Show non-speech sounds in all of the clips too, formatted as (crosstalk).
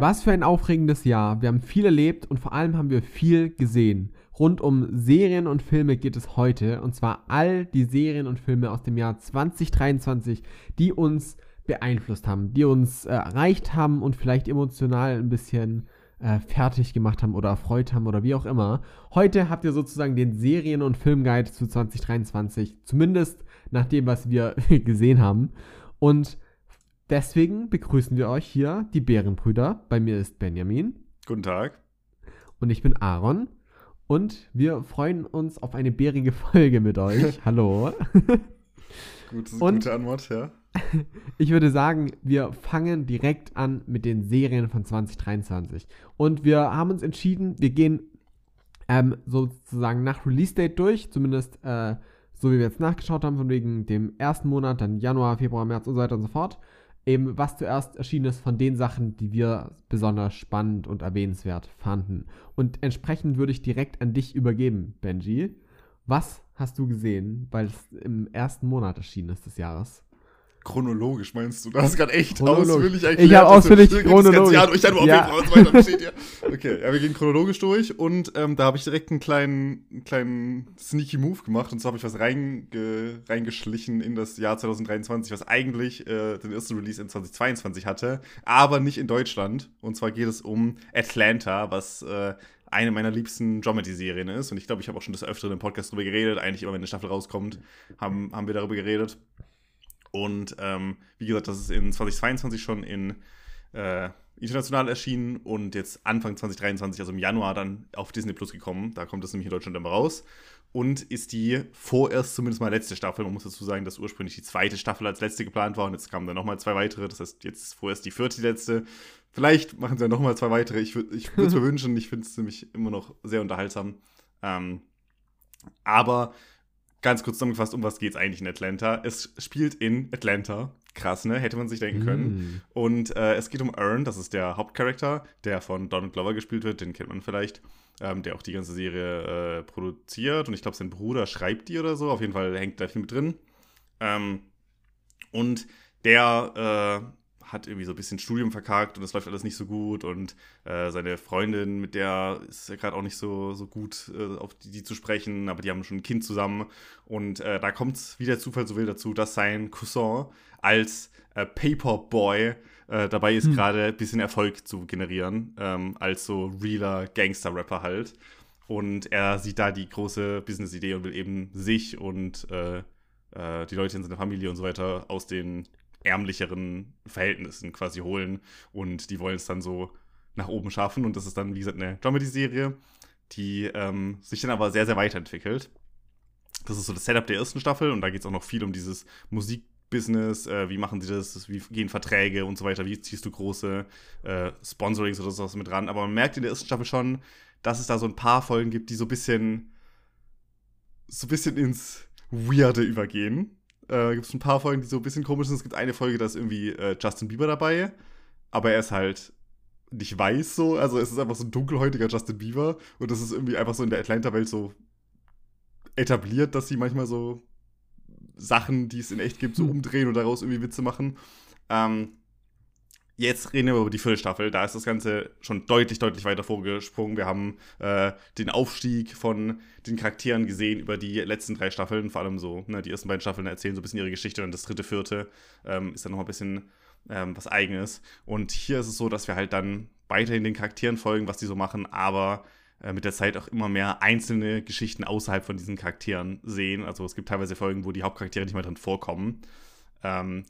Was für ein aufregendes Jahr. Wir haben viel erlebt und vor allem haben wir viel gesehen. Rund um Serien und Filme geht es heute. Und zwar all die Serien und Filme aus dem Jahr 2023, die uns beeinflusst haben, die uns äh, erreicht haben und vielleicht emotional ein bisschen äh, fertig gemacht haben oder erfreut haben oder wie auch immer. Heute habt ihr sozusagen den Serien- und Filmguide zu 2023, zumindest nach dem, was wir (laughs) gesehen haben. Und deswegen begrüßen wir euch hier, die Bärenbrüder. Bei mir ist Benjamin. Guten Tag. Und ich bin Aaron. Und wir freuen uns auf eine bärige Folge mit euch. (laughs) Hallo. (laughs) Gute, gute Antwort, ja. ich würde sagen, wir fangen direkt an mit den Serien von 2023. Und wir haben uns entschieden, wir gehen ähm, sozusagen nach Release-Date durch, zumindest äh, so wie wir jetzt nachgeschaut haben, von wegen dem ersten Monat, dann Januar, Februar, März und so weiter und so fort. Eben, was zuerst erschienen ist von den Sachen, die wir besonders spannend und erwähnenswert fanden. Und entsprechend würde ich direkt an dich übergeben, Benji. Was hast du gesehen, weil es im ersten Monat erschienen ist des Jahres? Chronologisch meinst du? Du hast gerade echt ausführlich erklärt. Ich habe ausführlich chronologisch. Jahr, ich dachte, ja. auf jeden Fall (laughs) steht, ja. Okay, ja, wir gehen chronologisch durch und ähm, da habe ich direkt einen kleinen, einen kleinen sneaky Move gemacht und zwar habe ich was reinge, reingeschlichen in das Jahr 2023, was eigentlich äh, den ersten Release in 2022 hatte, aber nicht in Deutschland. Und zwar geht es um Atlanta, was äh, eine meiner liebsten Dramedy-Serien ist. Und ich glaube, ich habe auch schon des Öfteren im Podcast darüber geredet. Eigentlich immer, wenn eine Staffel rauskommt, haben, haben wir darüber geredet. Und ähm, wie gesagt, das ist in 2022 schon in äh, international erschienen und jetzt Anfang 2023, also im Januar, dann auf Disney Plus gekommen. Da kommt es nämlich in Deutschland immer raus. Und ist die vorerst zumindest mal letzte Staffel. Man muss dazu sagen, dass ursprünglich die zweite Staffel als letzte geplant war und jetzt kamen dann nochmal zwei weitere. Das heißt, jetzt vorerst die vierte, die letzte. Vielleicht machen sie ja nochmal zwei weitere. Ich, ich (laughs) würde es mir wünschen. Ich finde es nämlich immer noch sehr unterhaltsam. Ähm, aber ganz kurz zusammengefasst, um was geht es eigentlich in Atlanta? Es spielt in Atlanta. Krass, ne? Hätte man sich denken können. Mm. Und äh, es geht um Earn, das ist der Hauptcharakter, der von Donald Glover gespielt wird, den kennt man vielleicht, ähm, der auch die ganze Serie äh, produziert. Und ich glaube, sein Bruder schreibt die oder so. Auf jeden Fall hängt da viel mit drin. Ähm, und der äh, hat irgendwie so ein bisschen Studium verkackt und es läuft alles nicht so gut und äh, seine Freundin, mit der ist ja gerade auch nicht so, so gut äh, auf die, die, zu sprechen, aber die haben schon ein Kind zusammen und äh, da kommt es, wie der Zufall so will, dazu, dass sein Cousin als äh, Paperboy äh, dabei ist, hm. gerade ein bisschen Erfolg zu generieren, ähm, als so realer Gangster-Rapper halt. Und er sieht da die große Business-Idee und will eben sich und äh, die Leute in seiner Familie und so weiter aus den ärmlicheren Verhältnissen quasi holen und die wollen es dann so nach oben schaffen und das ist dann, wie gesagt, eine Dramedy-Serie, die ähm, sich dann aber sehr, sehr weiterentwickelt. Das ist so das Setup der ersten Staffel und da geht es auch noch viel um dieses Musikbusiness, äh, wie machen sie das, wie gehen Verträge und so weiter, wie ziehst du große äh, Sponsorings oder sowas mit ran. Aber man merkt in der ersten Staffel schon, dass es da so ein paar Folgen gibt, die so ein bisschen so ein bisschen ins Weirde übergehen. Äh, gibt es ein paar Folgen, die so ein bisschen komisch sind. Es gibt eine Folge, da ist irgendwie äh, Justin Bieber dabei, aber er ist halt nicht weiß so. Also es ist einfach so ein dunkelhäutiger Justin Bieber und das ist irgendwie einfach so in der Atlanta-Welt so etabliert, dass sie manchmal so Sachen, die es in echt gibt, so hm. umdrehen und daraus irgendwie Witze machen. Ähm, Jetzt reden wir über die vierte Staffel. Da ist das Ganze schon deutlich, deutlich weiter vorgesprungen. Wir haben äh, den Aufstieg von den Charakteren gesehen über die letzten drei Staffeln. Vor allem so, ne, die ersten beiden Staffeln erzählen so ein bisschen ihre Geschichte und das dritte, vierte ähm, ist dann noch ein bisschen ähm, was Eigenes. Und hier ist es so, dass wir halt dann weiterhin den Charakteren folgen, was die so machen, aber äh, mit der Zeit auch immer mehr einzelne Geschichten außerhalb von diesen Charakteren sehen. Also es gibt teilweise Folgen, wo die Hauptcharaktere nicht mehr drin vorkommen. Ähm,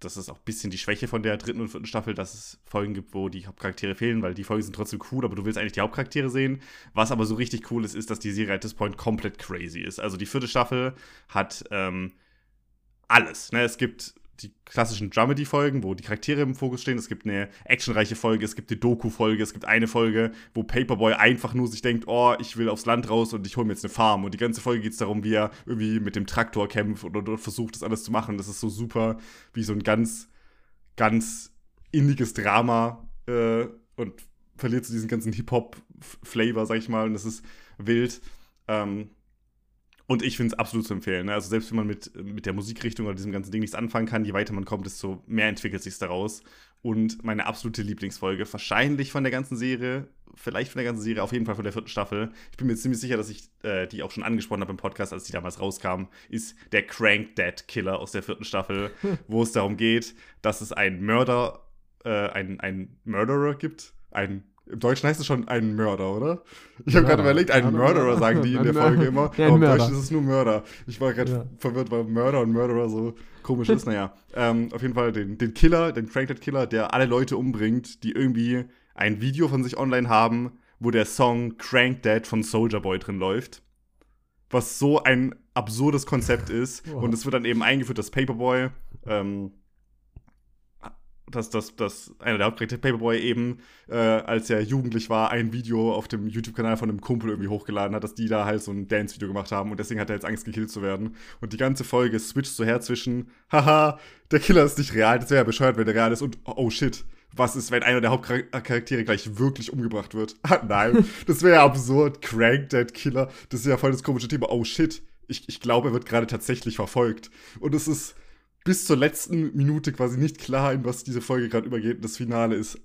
das ist auch ein bisschen die Schwäche von der dritten und vierten Staffel, dass es Folgen gibt, wo die Hauptcharaktere fehlen, weil die Folgen sind trotzdem cool, aber du willst eigentlich die Hauptcharaktere sehen. Was aber so richtig cool ist, ist, dass die Serie at this point komplett crazy ist. Also die vierte Staffel hat ähm, alles. Ne? Es gibt die klassischen Dramedy-Folgen, wo die Charaktere im Fokus stehen. Es gibt eine actionreiche Folge, es gibt eine Doku-Folge, es gibt eine Folge, wo Paperboy einfach nur sich denkt, oh, ich will aufs Land raus und ich hole mir jetzt eine Farm. Und die ganze Folge geht es darum, wie er irgendwie mit dem Traktor kämpft oder, versucht, das alles zu machen. Das ist so super, wie so ein ganz, ganz inniges Drama äh, und verliert so diesen ganzen Hip-Hop-Flavor, sag ich mal. Und das ist wild. Ähm, Und ich finde es absolut zu empfehlen. Ne? Also selbst wenn man mit, mit der Musikrichtung oder diesem ganzen Ding nichts anfangen kann, je weiter man kommt, desto mehr entwickelt sich daraus. Und meine absolute Lieblingsfolge, wahrscheinlich von der ganzen Serie, vielleicht von der ganzen Serie, auf jeden Fall von der vierten Staffel. Ich bin mir ziemlich sicher, dass ich äh, die auch schon angesprochen habe im Podcast, als die damals rauskam, ist der Crank Dead Killer aus der vierten Staffel, (laughs) wo es darum geht, dass es einen Mörder, äh, einen, einen Murderer gibt, einen im Deutschen heißt es schon ein Mörder, oder? Ich habe gerade überlegt, ein Murderer sagen die in der Folge immer. Ja, aber im Deutschen ist es nur Mörder. Ich war gerade ja. verwirrt, weil Mörder und Murderer so komisch ist. Naja, ähm, auf jeden Fall den, den Killer, den Cranked Killer, der alle Leute umbringt, die irgendwie ein Video von sich online haben, wo der Song Crank Dead von Soldier Boy drin läuft. Was so ein absurdes Konzept ist. Oh. Und es wird dann eben eingeführt, dass Paperboy ähm, dass, dass, dass einer der Hauptcharaktere, Paperboy, eben, äh, als er jugendlich war, ein Video auf dem YouTube-Kanal von einem Kumpel irgendwie hochgeladen hat, dass die da halt so ein Dance-Video gemacht haben und deswegen hat er jetzt Angst, gekillt zu werden. Und die ganze Folge switcht so her zwischen, (laughs) haha, der Killer ist nicht real, das wäre ja bescheuert, wenn der real ist und oh shit, was ist, wenn einer der Hauptcharaktere gleich wirklich umgebracht wird? (laughs) Nein, das wäre ja absurd. Crank Dead Killer, das ist ja voll das komische Thema. Oh shit, ich, ich glaube, er wird gerade tatsächlich verfolgt. Und es ist bis zur letzten Minute quasi nicht klar, in was diese Folge gerade übergeht. Das Finale ist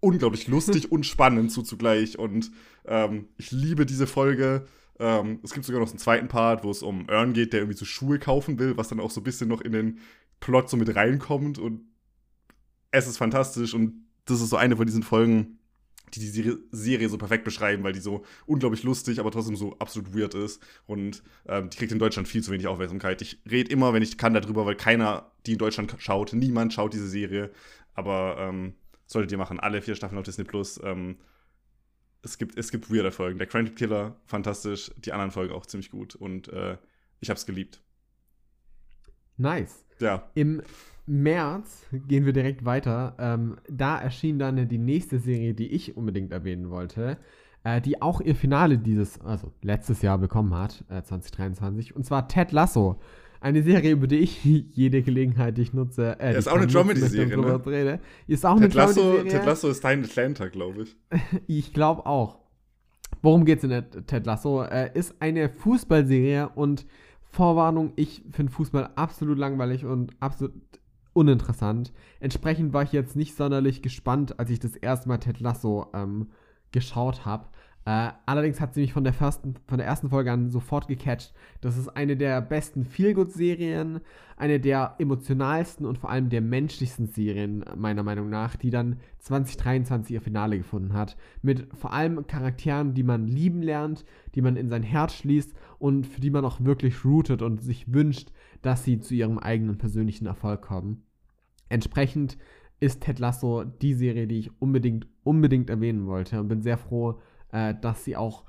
unglaublich lustig (laughs) und spannend zuzugleich. Und ähm, ich liebe diese Folge. Ähm, es gibt sogar noch einen zweiten Part, wo es um Earn geht, der irgendwie so Schuhe kaufen will, was dann auch so ein bisschen noch in den Plot so mit reinkommt. Und es ist fantastisch. Und das ist so eine von diesen Folgen, die die Serie so perfekt beschreiben, weil die so unglaublich lustig, aber trotzdem so absolut weird ist. Und ähm, die kriegt in Deutschland viel zu wenig Aufmerksamkeit. Ich rede immer, wenn ich kann, darüber, weil keiner, die in Deutschland schaut, niemand schaut diese Serie. Aber ähm, solltet ihr machen, alle vier Staffeln auf Disney Plus. Ähm, es gibt, es gibt weirde Folgen. Der Crank Killer, fantastisch. Die anderen Folgen auch ziemlich gut. Und äh, ich hab's geliebt. Nice. Ja. Im März gehen wir direkt weiter. Ähm, da erschien dann die nächste Serie, die ich unbedingt erwähnen wollte, äh, die auch ihr Finale dieses, also letztes Jahr bekommen hat, äh, 2023, und zwar Ted Lasso. Eine Serie, über die ich (laughs) jede Gelegenheit, die ich nutze. Äh, ist auch eine Dramedy-Serie, ne? Rede. Ist auch Ted eine Dramedy-Serie. Ted Lasso ist dein Atlanta, glaube ich. (laughs) ich glaube auch. Worum geht es in Ted Lasso? Äh, ist eine Fußballserie und Vorwarnung, ich finde Fußball absolut langweilig und absolut uninteressant. Entsprechend war ich jetzt nicht sonderlich gespannt, als ich das erste Mal Ted Lasso ähm, geschaut habe. Äh, allerdings hat sie mich von der, ersten, von der ersten Folge an sofort gecatcht. Das ist eine der besten Feelgood-Serien, eine der emotionalsten und vor allem der menschlichsten Serien, meiner Meinung nach, die dann 2023 ihr Finale gefunden hat. Mit vor allem Charakteren, die man lieben lernt, die man in sein Herz schließt und für die man auch wirklich rootet und sich wünscht, dass sie zu ihrem eigenen persönlichen Erfolg kommen. Entsprechend ist Ted Lasso die Serie, die ich unbedingt, unbedingt erwähnen wollte und bin sehr froh, äh, dass sie auch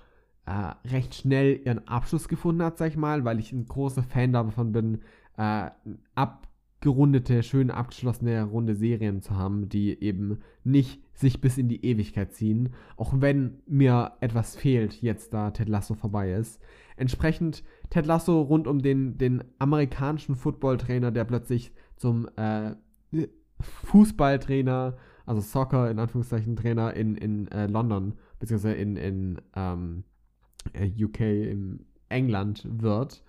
äh, recht schnell ihren Abschluss gefunden hat, sag ich mal, weil ich ein großer Fan davon bin, äh, abgerundete, schön abgeschlossene runde Serien zu haben, die eben nicht sich bis in die Ewigkeit ziehen, auch wenn mir etwas fehlt, jetzt da Ted Lasso vorbei ist. Entsprechend Ted Lasso rund um den, den amerikanischen Footballtrainer, der plötzlich zum äh, Fußballtrainer, also Soccer in Anführungszeichen Trainer in, in äh, London, beziehungsweise in, in ähm, äh, UK, in England wird.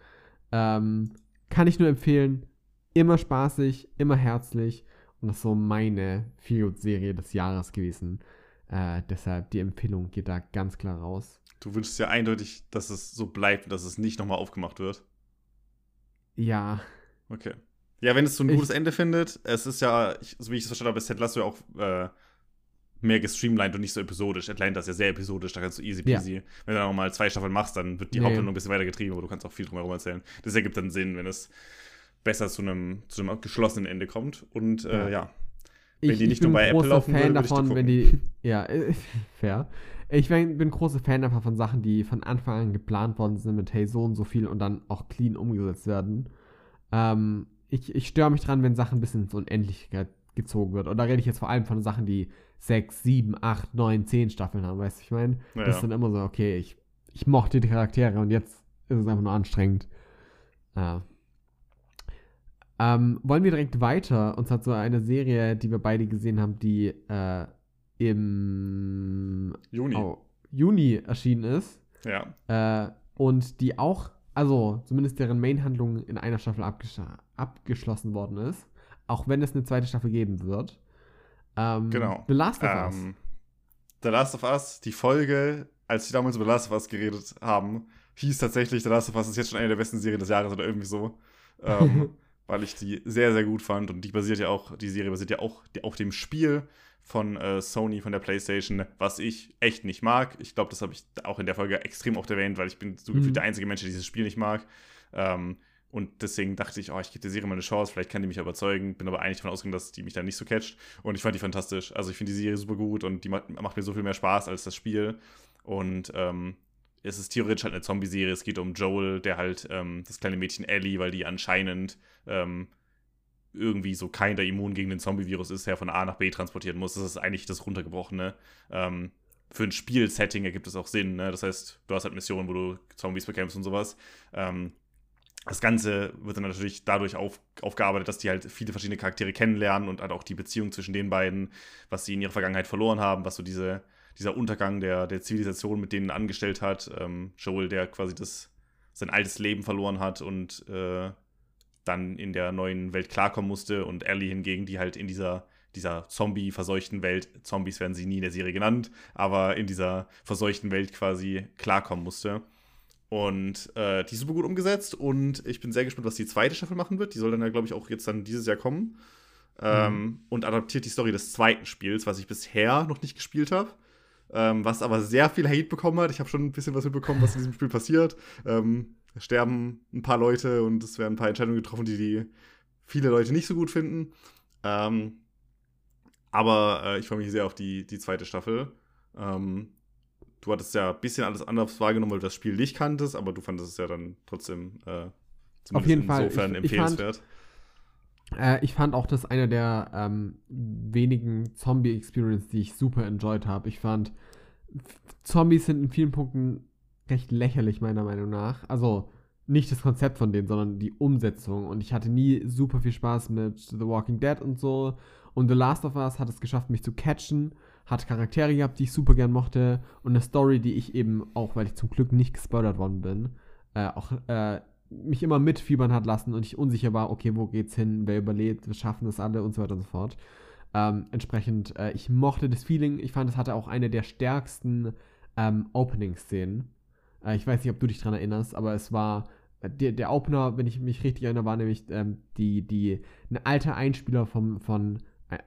Ähm, kann ich nur empfehlen. Immer spaßig, immer herzlich. Und das ist so meine Feelgood-Serie des Jahres gewesen. Äh, deshalb die Empfehlung geht da ganz klar raus. Du wünschst ja eindeutig, dass es so bleibt, dass es nicht nochmal aufgemacht wird. Ja. Okay. Ja, wenn es so ein ich, gutes Ende findet, es ist ja, ich, so wie ich es verstanden habe, ist Ted Lasso ja auch äh, mehr gestreamlined und nicht so episodisch. Atlanta ist ja sehr episodisch, da kannst du easy peasy. Ja. Wenn du dann nochmal zwei Staffeln machst, dann wird die nee. Haupthandlung ein bisschen weiter getrieben, aber du kannst auch viel drumherum erzählen. Das ergibt dann Sinn, wenn es besser zu einem, zu einem geschlossenen Ende kommt. Und äh, ja. ja. Wenn ich, die nicht nur bei Apple laufen Fan würde, davon, die wenn die. Ja, (laughs) fair. Ich bin, bin großer Fan davon von Sachen, die von Anfang an geplant worden sind mit hey, so und so viel und dann auch clean umgesetzt werden. Ähm, ich, ich störe mich dran, wenn Sachen ein bisschen ins Unendlichkeit gezogen wird. Und da rede ich jetzt vor allem von Sachen, die sechs, sieben, acht, neun, zehn Staffeln haben, weißt du, ich meine? Ja, das ist dann immer so, okay, ich, ich mochte die Charaktere und jetzt ist es einfach nur anstrengend. Ja. Ähm, wollen wir direkt weiter? Uns hat so eine Serie, die wir beide gesehen haben, die äh, im Juni. Oh, Juni erschienen ist. Ja. Äh, und die auch also zumindest deren Main-Handlung in einer Staffel abges abgeschlossen worden ist. Auch wenn es eine zweite Staffel geben wird. Ähm, Genau. The Last of Us. Ähm, The Last of Us, die Folge, als sie damals über The Last of Us geredet haben, hieß tatsächlich, The Last of Us ist jetzt schon eine der besten Serien des Jahres oder irgendwie so. Ähm, (laughs) weil ich die sehr, sehr gut fand. Und die basiert ja auch, die Serie basiert ja auch die, auf dem Spiel von äh, Sony, von der PlayStation, was ich echt nicht mag. Ich glaube, das habe ich auch in der Folge extrem oft erwähnt, weil ich bin so Mhm. gefühlt der einzige Mensch, der dieses Spiel nicht mag. Ähm, und deswegen dachte ich, oh, ich gebe der Serie mal eine Chance, vielleicht kann die mich überzeugen. Bin aber eigentlich davon ausgegangen, dass die mich dann nicht so catcht. Und ich fand die fantastisch. Also ich finde die Serie super gut und die macht, macht mir so viel mehr Spaß als das Spiel. Und ähm, es ist theoretisch halt eine Zombie-Serie. Es geht um Joel, der halt ähm, das kleine Mädchen Ellie, weil die anscheinend ähm, irgendwie so keiner immun gegen den Zombie-Virus ist, der von A nach B transportieren muss. Das ist eigentlich das Runtergebrochene. Ähm, für ein Spiel-Setting ergibt es auch Sinn. Ne? Das heißt, du hast halt Missionen, wo du Zombies bekämpfst und sowas. Ähm, das Ganze wird dann natürlich dadurch auf, aufgearbeitet, dass die halt viele verschiedene Charaktere kennenlernen und halt auch die Beziehung zwischen den beiden, was sie in ihrer Vergangenheit verloren haben, was so diese, dieser Untergang der, der Zivilisation mit denen angestellt hat. Ähm, Joel, der quasi das, sein altes Leben verloren hat und äh, dann in der neuen Welt klarkommen musste und Ellie hingegen, die halt in dieser, dieser Zombie-verseuchten Welt, Zombies werden sie nie in der Serie genannt, aber in dieser verseuchten Welt quasi klarkommen musste. Und äh, die ist super gut umgesetzt und ich bin sehr gespannt, was die zweite Staffel machen wird. Die soll dann ja, glaube ich, auch jetzt dann dieses Jahr kommen. Ähm, und adaptiert die Story des zweiten Spiels, was ich bisher noch nicht gespielt habe. Ähm, was aber sehr viel Hate bekommen hat. Ich habe schon ein bisschen was mitbekommen, was in diesem Spiel passiert. Ähm, sterben ein paar Leute und es werden ein paar Entscheidungen getroffen, die, die viele Leute nicht so gut finden. Ähm, aber äh, ich freue mich sehr auf die, die zweite Staffel. Ähm, du hattest ja ein bisschen alles anders wahrgenommen, weil du das Spiel nicht kanntest, aber du fandest es ja dann trotzdem äh, zumindest jeden Fall. insofern Ich- ich fand- empfehlenswert. Äh, ich fand auch das eine der ähm, wenigen Zombie-Experience, die ich super enjoyed habe. Ich fand, Zombies sind in vielen Punkten recht lächerlich, meiner Meinung nach. Also nicht das Konzept von denen, sondern die Umsetzung. Und ich hatte nie super viel Spaß mit The Walking Dead und so. Und The Last of Us hat es geschafft, mich zu catchen, hat Charaktere gehabt, die ich super gern mochte. Und eine Story, die ich eben, auch weil ich zum Glück nicht gespoilert worden bin, äh, auch äh, mich immer mitfiebern hat lassen und ich unsicher war, okay, wo geht's hin, wer überlebt, wir schaffen das alle und so weiter und so fort. Ähm, entsprechend, äh, ich mochte das Feeling. Ich fand, es hatte auch eine der stärksten ähm, Opening-Szenen. Äh, ich weiß nicht, ob du dich dran erinnerst, aber es war äh, der, der Opener, wenn ich mich richtig erinnere, war nämlich ähm, die, die, ein alter Einspieler vom, von, äh,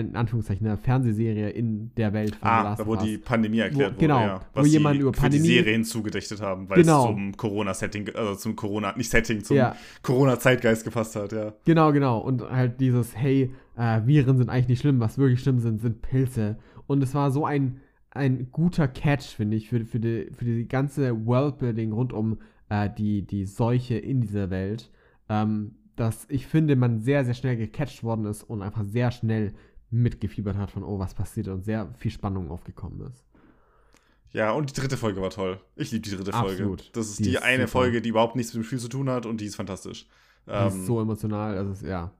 in Anführungszeichen, einer Fernsehserie in der Welt von Ah, da wo die Pandemie erklärt Wo- wurde, genau, ja. wo Was jemand sie über für Pandemie- die Serie hinzugedichtet haben, weil Genau. es zum Corona-Setting, also zum Corona, nicht Setting, zum Ja. Corona-Zeitgeist gepasst hat, ja. Genau, genau. Und halt dieses, hey, äh, Viren sind eigentlich nicht schlimm, was wirklich schlimm sind, sind Pilze. Und es war so ein, ein guter Catch, finde ich, für, für, die, für die ganze Worldbuilding rund um äh, die, die Seuche in dieser Welt, ähm, dass ich finde, man sehr, sehr schnell gecatcht worden ist und einfach sehr schnell mitgefiebert hat von, oh, was passiert und sehr viel Spannung aufgekommen ist. Ja, und die dritte Folge war toll. Ich liebe die dritte Folge. Absolut. Das ist Die die, ist eine super. Folge, die überhaupt nichts mit dem Spiel zu tun hat und die ist fantastisch. Die Ähm, ist so emotional, also ja,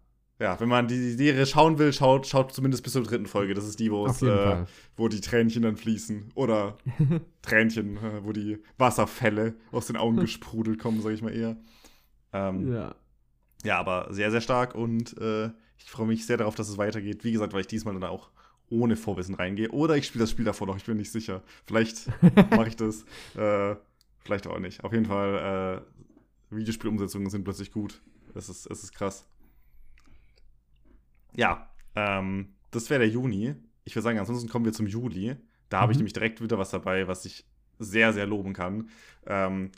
ja, wenn man die Serie schauen will, schaut, schaut zumindest bis zur dritten Folge. Das ist die, äh, wo die Tränchen dann fließen. Oder (laughs) Tränchen, äh, wo die Wasserfälle aus den Augen gesprudelt kommen, sage ich mal eher. Ähm, Ja. Ja, aber sehr, sehr stark und äh, ich freue mich sehr darauf, dass es weitergeht. Wie gesagt, weil ich diesmal dann auch ohne Vorwissen reingehe. Oder ich spiele das Spiel davor noch, ich bin nicht sicher. Vielleicht (laughs) mache ich das, äh, vielleicht auch nicht. Auf jeden Fall, äh, Videospielumsetzungen sind plötzlich gut. Es ist, es ist krass. Ja, ähm, das wäre der Juni. Ich würde sagen, ansonsten kommen wir zum Juli. Da habe ich Mhm. nämlich direkt wieder was dabei, was ich sehr, sehr loben kann. Ähm,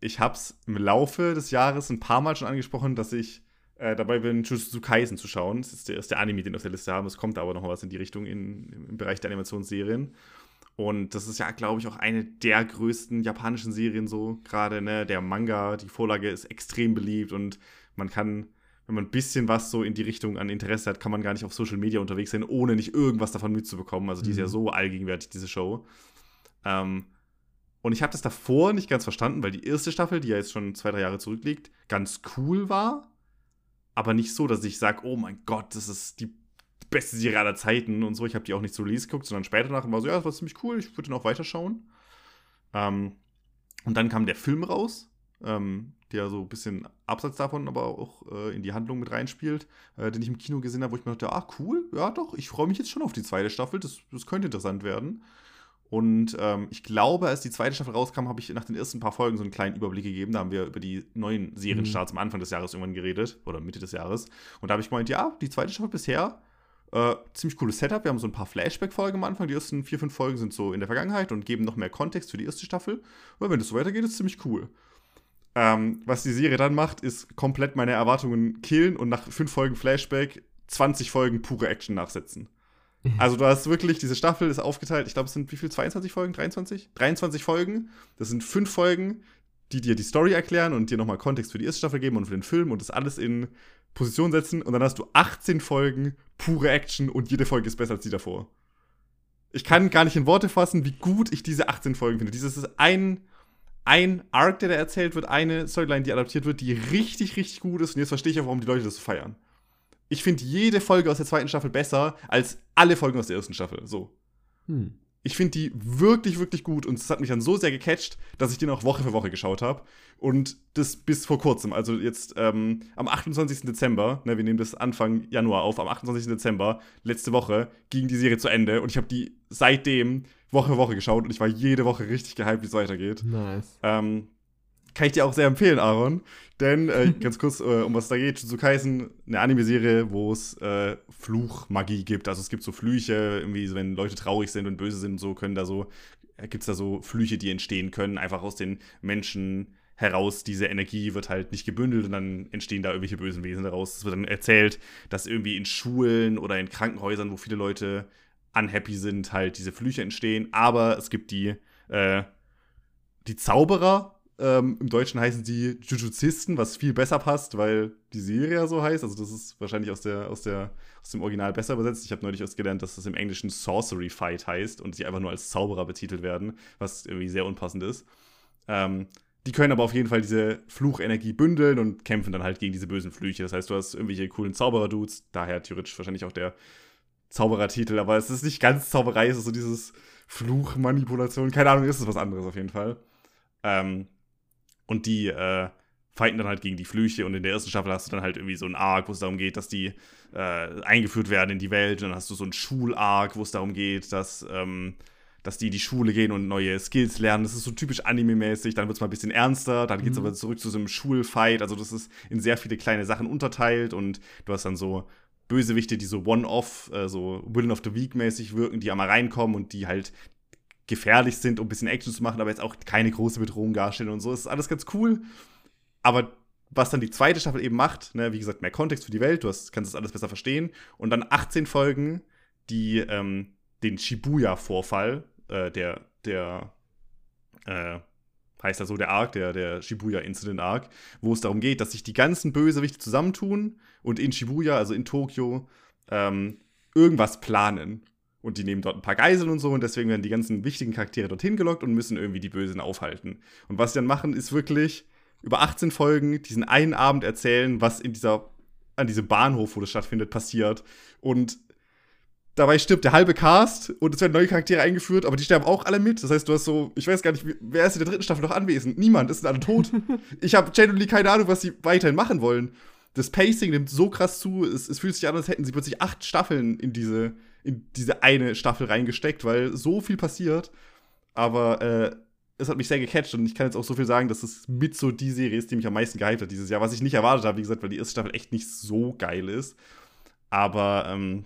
ich habe es im Laufe des Jahres ein paar Mal schon angesprochen, dass ich äh, dabei bin, Jujutsu Kaisen zu schauen. Das ist der, ist der Anime, den wir auf der Liste haben. Es kommt aber noch was in die Richtung in, im Bereich der Animationsserien. Und das ist ja, glaube ich, auch eine der größten japanischen Serien so gerade. Ne? Der Manga, die Vorlage ist extrem beliebt und man kann, wenn man ein bisschen was so in die Richtung an Interesse hat, kann man gar nicht auf Social Media unterwegs sein, ohne nicht irgendwas davon mitzubekommen. Also die ist ja Mhm. so allgegenwärtig, diese Show. Ähm, und ich habe das davor nicht ganz verstanden, weil die erste Staffel, die ja jetzt schon zwei, drei Jahre zurückliegt, ganz cool war. Aber nicht so, dass ich sage, oh mein Gott, das ist die beste Serie aller Zeiten und so. Ich habe die auch nicht zu Release geguckt, sondern später nach und war so, ja, das war ziemlich cool, ich würde noch weiterschauen. Ähm, und dann kam der Film raus ähm, der so ein bisschen abseits davon aber auch äh, in die Handlung mit reinspielt, äh, den ich im Kino gesehen habe, wo ich mir dachte, ah, cool, ja doch, ich freue mich jetzt schon auf die zweite Staffel, das, das könnte interessant werden. Und ähm, ich glaube, als die zweite Staffel rauskam, habe ich nach den ersten paar Folgen so einen kleinen Überblick gegeben. Da haben wir über die neuen Serienstarts mhm. am Anfang des Jahres irgendwann geredet oder Mitte des Jahres. Und da habe ich gemeint, ja, die zweite Staffel bisher äh, ziemlich cooles Setup. Wir haben so ein paar Flashback-Folgen am Anfang. Die ersten vier, fünf Folgen sind so in der Vergangenheit und geben noch mehr Kontext für die erste Staffel. Aber wenn das so weitergeht, ist ziemlich cool. Ähm, was die Serie dann macht, ist komplett meine Erwartungen killen und nach fünf Folgen Flashback 20 Folgen pure Action nachsetzen. (laughs) Also du hast wirklich, diese Staffel ist aufgeteilt, ich glaube, es sind wie viel, 22 Folgen, 23? 23 Folgen. Das sind fünf Folgen, die dir die Story erklären und dir nochmal Kontext für die erste Staffel geben und für den Film und das alles in Position setzen. Und dann hast du 18 Folgen pure Action und jede Folge ist besser als die davor. Ich kann gar nicht in Worte fassen, wie gut ich diese 18 Folgen finde. Dieses ist ein, ein Arc, der da erzählt wird, eine Storyline, die adaptiert wird, die richtig, richtig gut ist. Und jetzt verstehe ich auch, warum die Leute das feiern ich finde jede Folge aus der zweiten Staffel besser als alle Folgen aus der ersten Staffel. So. Hm. Ich finde die wirklich, wirklich gut und es hat mich dann so sehr gecatcht, dass ich den auch Woche für Woche geschaut habe. Und das bis vor kurzem, also jetzt ähm, am 28. Dezember, ne, wir nehmen das Anfang Januar auf, am 28. Dezember, letzte Woche, ging die Serie zu Ende und ich habe die seitdem Woche für Woche geschaut und ich war jede Woche richtig gehypt, wie es weitergeht. Nice. Ähm, kann ich dir auch sehr empfehlen, Aaron. Denn, äh, (laughs) ganz kurz, äh, um was da geht, zu Kaisen, eine Anime-Serie, wo es äh, Fluchmagie gibt. Also es gibt so Flüche, irgendwie, wenn Leute traurig sind und böse sind und so, können da so, äh, gibt es da so Flüche, die entstehen können, einfach aus den Menschen heraus. Diese Energie wird halt nicht gebündelt und dann entstehen da irgendwelche bösen Wesen daraus. Es wird dann erzählt, dass irgendwie in Schulen oder in Krankenhäusern, wo viele Leute unhappy sind, halt diese Flüche entstehen. Aber es gibt die, äh, die Zauberer ähm, Im Deutschen heißen die Jujuzisten, was viel besser passt, weil die Serie ja so heißt. Also das ist wahrscheinlich aus, der, aus, der, aus dem Original besser übersetzt. Ich habe neulich erst gelernt, dass das im Englischen Sorcery Fight heißt und sie einfach nur als Zauberer betitelt werden, was irgendwie sehr unpassend ist. Ähm, die können aber auf jeden Fall diese Fluchenergie bündeln und kämpfen dann halt gegen diese bösen Flüche. Das heißt, du hast irgendwelche coolen Zauberer-Dudes, daher theoretisch wahrscheinlich auch der Zauberertitel, aber es ist nicht ganz Zauberei, es ist so dieses Fluchmanipulation. Keine Ahnung, ist es was anderes auf jeden Fall. Ähm, und die äh, fighten dann halt gegen die Flüche und in der ersten Staffel hast du dann halt irgendwie so einen Arc, wo es darum geht, dass die äh, eingeführt werden in die Welt. Und dann hast du so einen Schul-Arc, wo es darum geht, dass, ähm, dass die in die Schule gehen und neue Skills lernen. Das ist so typisch Anime-mäßig. Dann wird es mal ein bisschen ernster. Dann geht es mhm. aber zurück zu so einem Schulfight. Also das ist in sehr viele kleine Sachen unterteilt und du hast dann so Bösewichte, die so One-Off, äh, so Villain of the Week mäßig wirken, die einmal reinkommen und die halt gefährlich sind, um ein bisschen Action zu machen, aber jetzt auch keine große Bedrohung darstellen und so. Das ist alles ganz cool. Aber was dann die zweite Staffel eben macht, ne, wie gesagt, mehr Kontext für die Welt, du hast, kannst das alles besser verstehen. Und dann 18 Folgen, die ähm, den Shibuya-Vorfall, äh, der, der, äh, heißt ja so der Arc, der, der Shibuya Incident Arc, wo es darum geht, dass sich die ganzen Bösewichte zusammentun und in Shibuya, also in Tokio, ähm, irgendwas planen. Und die nehmen dort ein paar Geiseln und so und deswegen werden die ganzen wichtigen Charaktere dorthin gelockt und müssen irgendwie die Bösen aufhalten. Und was sie dann machen, ist wirklich über 18 Folgen diesen einen Abend erzählen, was in dieser, an diesem Bahnhof, wo das stattfindet, passiert. Und dabei stirbt der halbe Cast und es werden neue Charaktere eingeführt, aber die sterben auch alle mit. Das heißt, du hast so, ich weiß gar nicht, wer ist in der dritten Staffel noch anwesend? Niemand, es sind alle tot. (laughs) ich habe genuinely keine Ahnung, was sie weiterhin machen wollen. Das Pacing nimmt so krass zu, es, es fühlt sich an, als hätten sie plötzlich acht Staffeln in diese in diese eine Staffel reingesteckt, weil so viel passiert. Aber äh, es hat mich sehr gecatcht und ich kann jetzt auch so viel sagen, dass es mit so die Serie ist, die mich am meisten gehypt hat dieses Jahr, was ich nicht erwartet habe, wie gesagt, weil die erste Staffel echt nicht so geil ist. Aber ähm,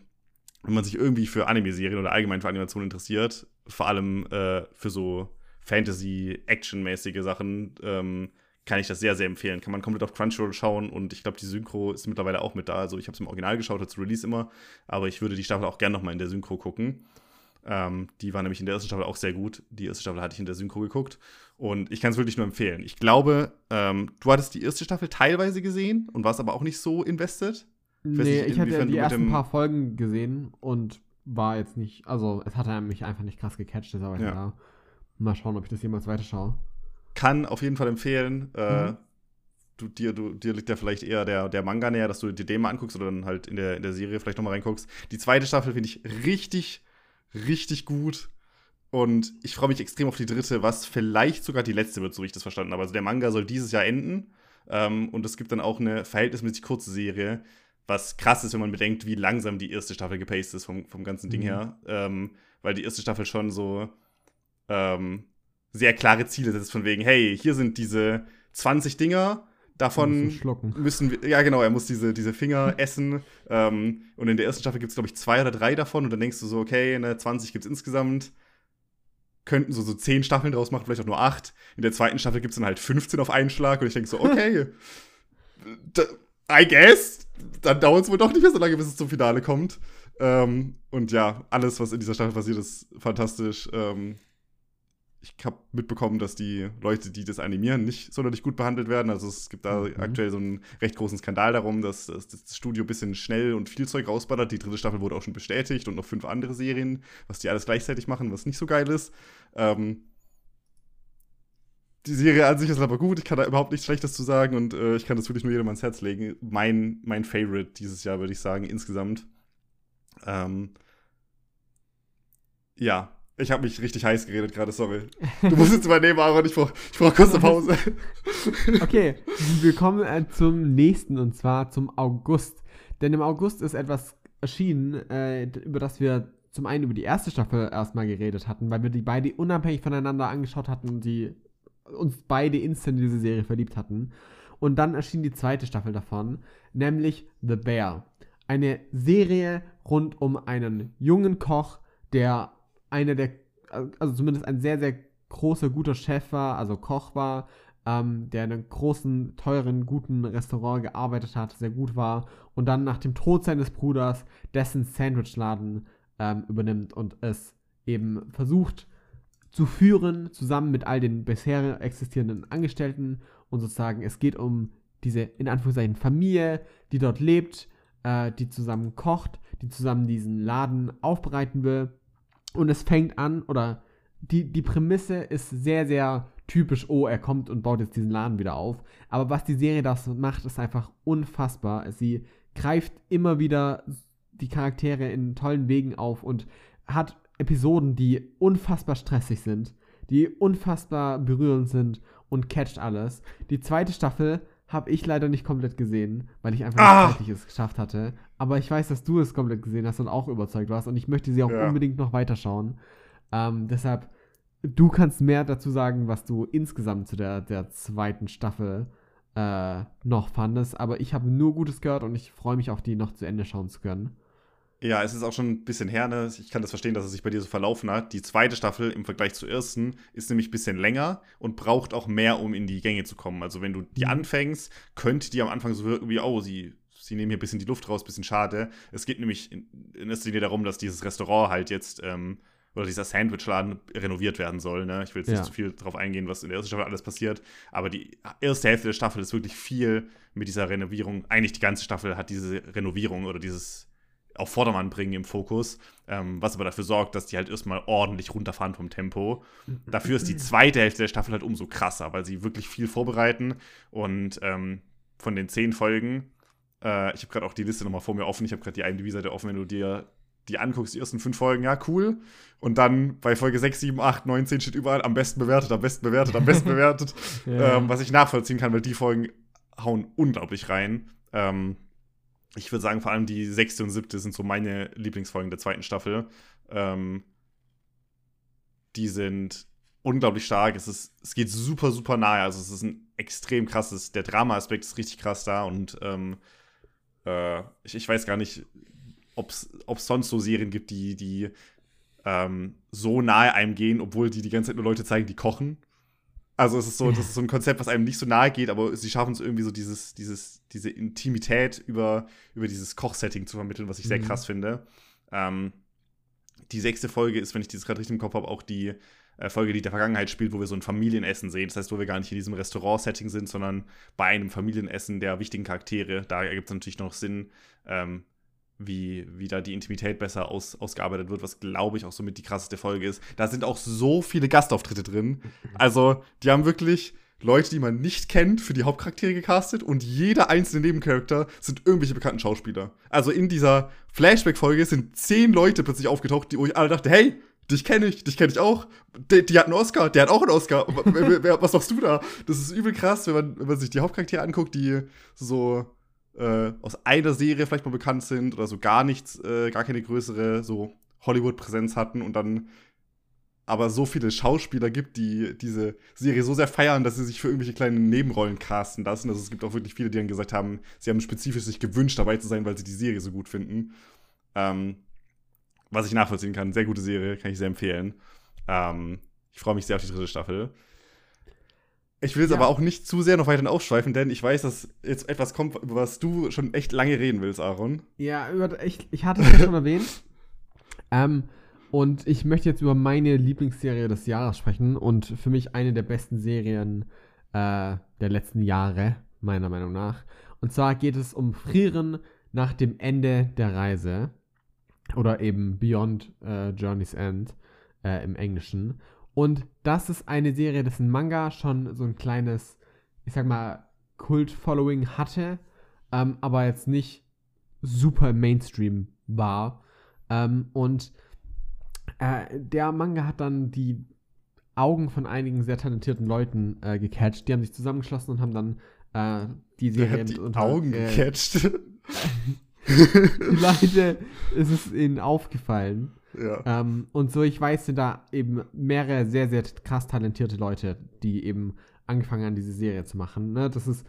wenn man sich irgendwie für Anime-Serien oder allgemein für Animationen interessiert, vor allem äh, für so Fantasy-Action-mäßige Sachen, ähm, kann ich das sehr, sehr empfehlen. Kann man komplett auf Crunchyroll schauen und ich glaube, die Synchro ist mittlerweile auch mit da. Also ich habe es im Original geschaut, als Release immer, aber ich würde die Staffel auch gerne nochmal in der Synchro gucken. Ähm, die war nämlich in der ersten Staffel auch sehr gut. Die erste Staffel hatte ich in der Synchro geguckt und ich kann es wirklich nur empfehlen. Ich glaube, ähm, du hattest die erste Staffel teilweise gesehen und warst aber auch nicht so invested. Ich nee, nicht, ich hatte die ersten paar Folgen gesehen und war jetzt nicht, also es hatte mich einfach nicht krass gecatcht, deshalb ja. ja. Mal schauen, ob ich das jemals weiterschaue kann auf jeden Fall empfehlen. Äh, mhm. du, dir, du, dir liegt ja vielleicht eher der, der Manga näher, dass du dir den mal anguckst oder dann halt in der, in der Serie vielleicht nochmal reinguckst. Die zweite Staffel finde ich richtig, richtig gut. Und ich freue mich extrem auf die dritte, was vielleicht sogar die letzte wird, so wie ich das verstanden habe. Also der Manga soll dieses Jahr enden. Ähm, und es gibt dann auch eine verhältnismäßig kurze Serie, was krass ist, wenn man bedenkt, wie langsam die erste Staffel gepaced ist vom, vom ganzen Ding mhm. her. Ähm, weil die erste Staffel schon so ähm, sehr klare Ziele setzt, von wegen, hey, hier sind diese 20 Dinger, davon müssen wir, ja genau, er muss diese, diese Finger (laughs) essen. Ähm, und in der ersten Staffel gibt es, glaube ich, zwei oder drei davon. Und dann denkst du so, okay, ne, 20 gibt es insgesamt könnten so, so zehn Staffeln draus machen, vielleicht auch nur acht. In der zweiten Staffel gibt es dann halt 15 auf einen Schlag und ich denke so, okay, (laughs) I guess, dann dauert es wohl doch nicht mehr so lange, bis es zum Finale kommt. Ähm, und ja, alles, was in dieser Staffel passiert, ist fantastisch. Ähm, ich habe mitbekommen, dass die Leute, die das animieren, nicht sonderlich gut behandelt werden. Also es gibt da mhm. aktuell so einen recht großen Skandal darum, dass, dass, das Studio ein bisschen schnell und viel Zeug rausballert. Die dritte Staffel wurde auch schon bestätigt und noch fünf andere Serien, was die alles gleichzeitig machen, was nicht so geil ist. Ähm, die Serie an sich ist aber gut, ich kann da überhaupt nichts Schlechtes zu sagen und äh, ich kann das wirklich nur jedem ans Herz legen. Mein, mein Favorite dieses Jahr, würde ich sagen, insgesamt. Ähm, ja, ich habe mich richtig heiß geredet gerade, sorry. Du musst jetzt übernehmen, Aaron, ich brauche ich brauch kurz eine (laughs) Pause. okay, wir kommen äh, zum nächsten und zwar zum August. Denn im August ist etwas erschienen, äh, über das wir zum einen über die erste Staffel erstmal geredet hatten, weil wir die beide unabhängig voneinander angeschaut hatten und die uns beide instant in diese Serie verliebt hatten. Und dann erschien die zweite Staffel davon, nämlich The Bear. Eine Serie rund um einen jungen Koch, der einer der, also zumindest ein sehr, sehr großer, guter Chef war, also Koch war, ähm, der in einem großen, teuren, guten Restaurant gearbeitet hat, sehr gut war und dann nach dem Tod seines Bruders dessen Sandwichladen ähm, übernimmt und es eben versucht zu führen, zusammen mit all den bisher existierenden Angestellten und sozusagen es geht um diese, in Anführungszeichen, Familie, die dort lebt, äh, die zusammen kocht, die zusammen diesen Laden aufbereiten will und es fängt an, oder die, die Prämisse ist sehr, sehr typisch, oh, er kommt und baut jetzt diesen Laden wieder auf. Aber was die Serie das macht, ist einfach unfassbar. Sie greift immer wieder die Charaktere in tollen Wegen auf und hat Episoden, die unfassbar stressig sind, die unfassbar berührend sind und catcht alles. Die zweite Staffel habe ich leider nicht komplett gesehen, weil ich einfach ah. nicht zeitlich es geschafft hatte. Aber ich weiß, dass du es komplett gesehen hast und auch überzeugt warst und ich möchte sie auch ja. unbedingt noch weiterschauen. Ähm, deshalb, du kannst mehr dazu sagen, was du insgesamt zu der, der zweiten Staffel äh, noch fandest. Aber ich habe nur Gutes gehört und ich freue mich auch, die noch zu Ende schauen zu können. Ja, es ist auch schon ein bisschen her, ne? Ich kann das verstehen, dass es sich bei dir so verlaufen hat. Die zweite Staffel im Vergleich zur ersten ist nämlich ein bisschen länger und braucht auch mehr, um in die Gänge zu kommen. Also, wenn du die mhm. anfängst, könnte die am Anfang so wirken wie, oh, sie, sie nehmen hier ein bisschen die Luft raus, ein bisschen schade. Es geht nämlich in, in erster Linie darum, dass dieses Restaurant halt jetzt, ähm, oder dieser Sandwichladen renoviert werden soll. Ne? Ich will jetzt ja. nicht zu viel darauf eingehen, was in der ersten Staffel alles passiert. Aber die erste Hälfte der Staffel ist wirklich viel mit dieser Renovierung. Eigentlich die ganze Staffel hat diese Renovierung oder dieses auf Vordermann bringen im Fokus, ähm, was aber dafür sorgt, dass die halt erstmal ordentlich runterfahren vom Tempo. Dafür ist die (laughs) zweite Hälfte der Staffel halt umso krasser, weil sie wirklich viel vorbereiten und ähm, von den zehn Folgen, äh, ich habe gerade auch die Liste nochmal vor mir offen, ich habe gerade die IMDb-Seite offen, wenn du dir die anguckst, die ersten fünf Folgen, ja, cool. Und dann bei Folge 6, 7, 8, 9, 10 steht überall am besten bewertet, am besten bewertet, am besten bewertet. (laughs) ja. ähm, was ich nachvollziehen kann, weil die Folgen hauen unglaublich rein. Ähm, ich würde sagen, vor allem die sechste und siebte sind so meine Lieblingsfolgen der zweiten Staffel. Ähm, die sind unglaublich stark. Es, ist, es geht super, super nahe. Also es ist ein extrem krasses, der Drama-Aspekt ist richtig krass da und ähm, äh, ich, ich, weiß gar nicht, ob es sonst so Serien gibt, die, die ähm, so nahe einem gehen, obwohl die die ganze Zeit nur Leute zeigen, die kochen. Also es ist so, das ist so ein Konzept, was einem nicht so nahe geht, aber sie schaffen es irgendwie so dieses, dieses, diese Intimität über, über dieses Kochsetting zu vermitteln, was ich sehr mhm. krass finde. Ähm, die sechste Folge ist, wenn ich dieses gerade richtig im Kopf habe, auch die äh, Folge, die der Vergangenheit spielt, wo wir so ein Familienessen sehen. Das heißt, wo wir gar nicht in diesem Restaurant-Setting sind, sondern bei einem Familienessen der wichtigen Charaktere. Da ergibt es natürlich noch Sinn, ähm, wie, wie da die Intimität besser aus, ausgearbeitet wird, was glaube ich auch somit die krasseste Folge ist. Da sind auch so viele Gastauftritte drin. Also, die haben wirklich Leute, die man nicht kennt, für die Hauptcharaktere gecastet und jeder einzelne Nebencharakter sind irgendwelche bekannten Schauspieler. Also in dieser Flashback-Folge sind zehn Leute plötzlich aufgetaucht, die wo ich alle dachte, hey, dich kenne ich, dich kenne ich auch. Die, die, hat einen Oscar, der hat auch einen Oscar. Was machst du da? Das ist übel krass, wenn man, wenn man sich die Hauptcharaktere anguckt, die so äh, aus einer Serie vielleicht mal bekannt sind oder so gar nichts, äh, gar keine größere so Hollywood-Präsenz hatten und dann aber so viele Schauspieler gibt, die diese Serie so sehr feiern, dass sie sich für irgendwelche kleinen Nebenrollen casten lassen. Also es gibt auch wirklich viele, die dann gesagt haben, sie haben spezifisch sich gewünscht, dabei zu sein, weil sie die Serie so gut finden. Ähm, was ich nachvollziehen kann. Sehr gute Serie, kann ich sehr empfehlen. Ähm, ich freue mich sehr auf die dritte Staffel. Ich will es ja. aber auch nicht zu sehr noch weiter aufschweifen, denn ich weiß, dass jetzt etwas kommt, über was du schon echt lange reden willst, Aaron. Ja, ich, ich hatte es ja schon (laughs) erwähnt. Ähm, und ich möchte jetzt über meine Lieblingsserie des Jahres sprechen und für mich eine der besten Serien äh, der letzten Jahre, meiner Meinung nach. Und zwar geht es um Frieren nach dem Ende der Reise oder eben Beyond äh, Journey's End äh, im Englischen. Und das ist eine Serie, dessen Manga schon so ein kleines, ich sag mal, Kult-Following hatte, ähm, aber jetzt nicht super Mainstream war. Ähm, und äh, der Manga hat dann die Augen von einigen sehr talentierten Leuten äh, gecatcht. Die haben sich zusammengeschlossen und haben dann äh, die Serie die unter, Augen äh, gecatcht. (laughs) die Leute ist es ihnen aufgefallen. Ja. Ähm, und so, ich weiß, sind da eben mehrere sehr, sehr krass talentierte Leute, die eben angefangen haben, diese Serie zu machen. Ne? Das ist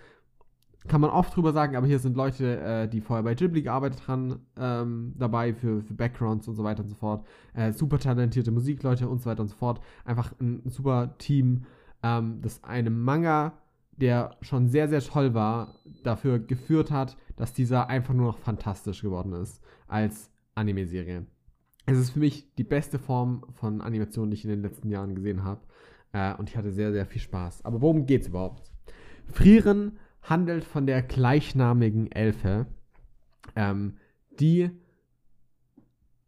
kann man oft drüber sagen, aber hier sind Leute, äh, die vorher bei Ghibli gearbeitet haben, ähm, dabei für, für Backgrounds und so weiter und so fort. Äh, super talentierte Musikleute und so weiter und so fort. Einfach ein, super Team, ähm, das einem Manga, der schon sehr, sehr toll war, dafür geführt hat, dass dieser einfach nur noch fantastisch geworden ist als Anime-Serie. Es ist für mich die beste Form von Animation, die ich in den letzten Jahren gesehen habe. Äh, und ich hatte sehr, sehr viel Spaß. Aber worum geht's überhaupt? Frieren handelt von der gleichnamigen Elfe, ähm, die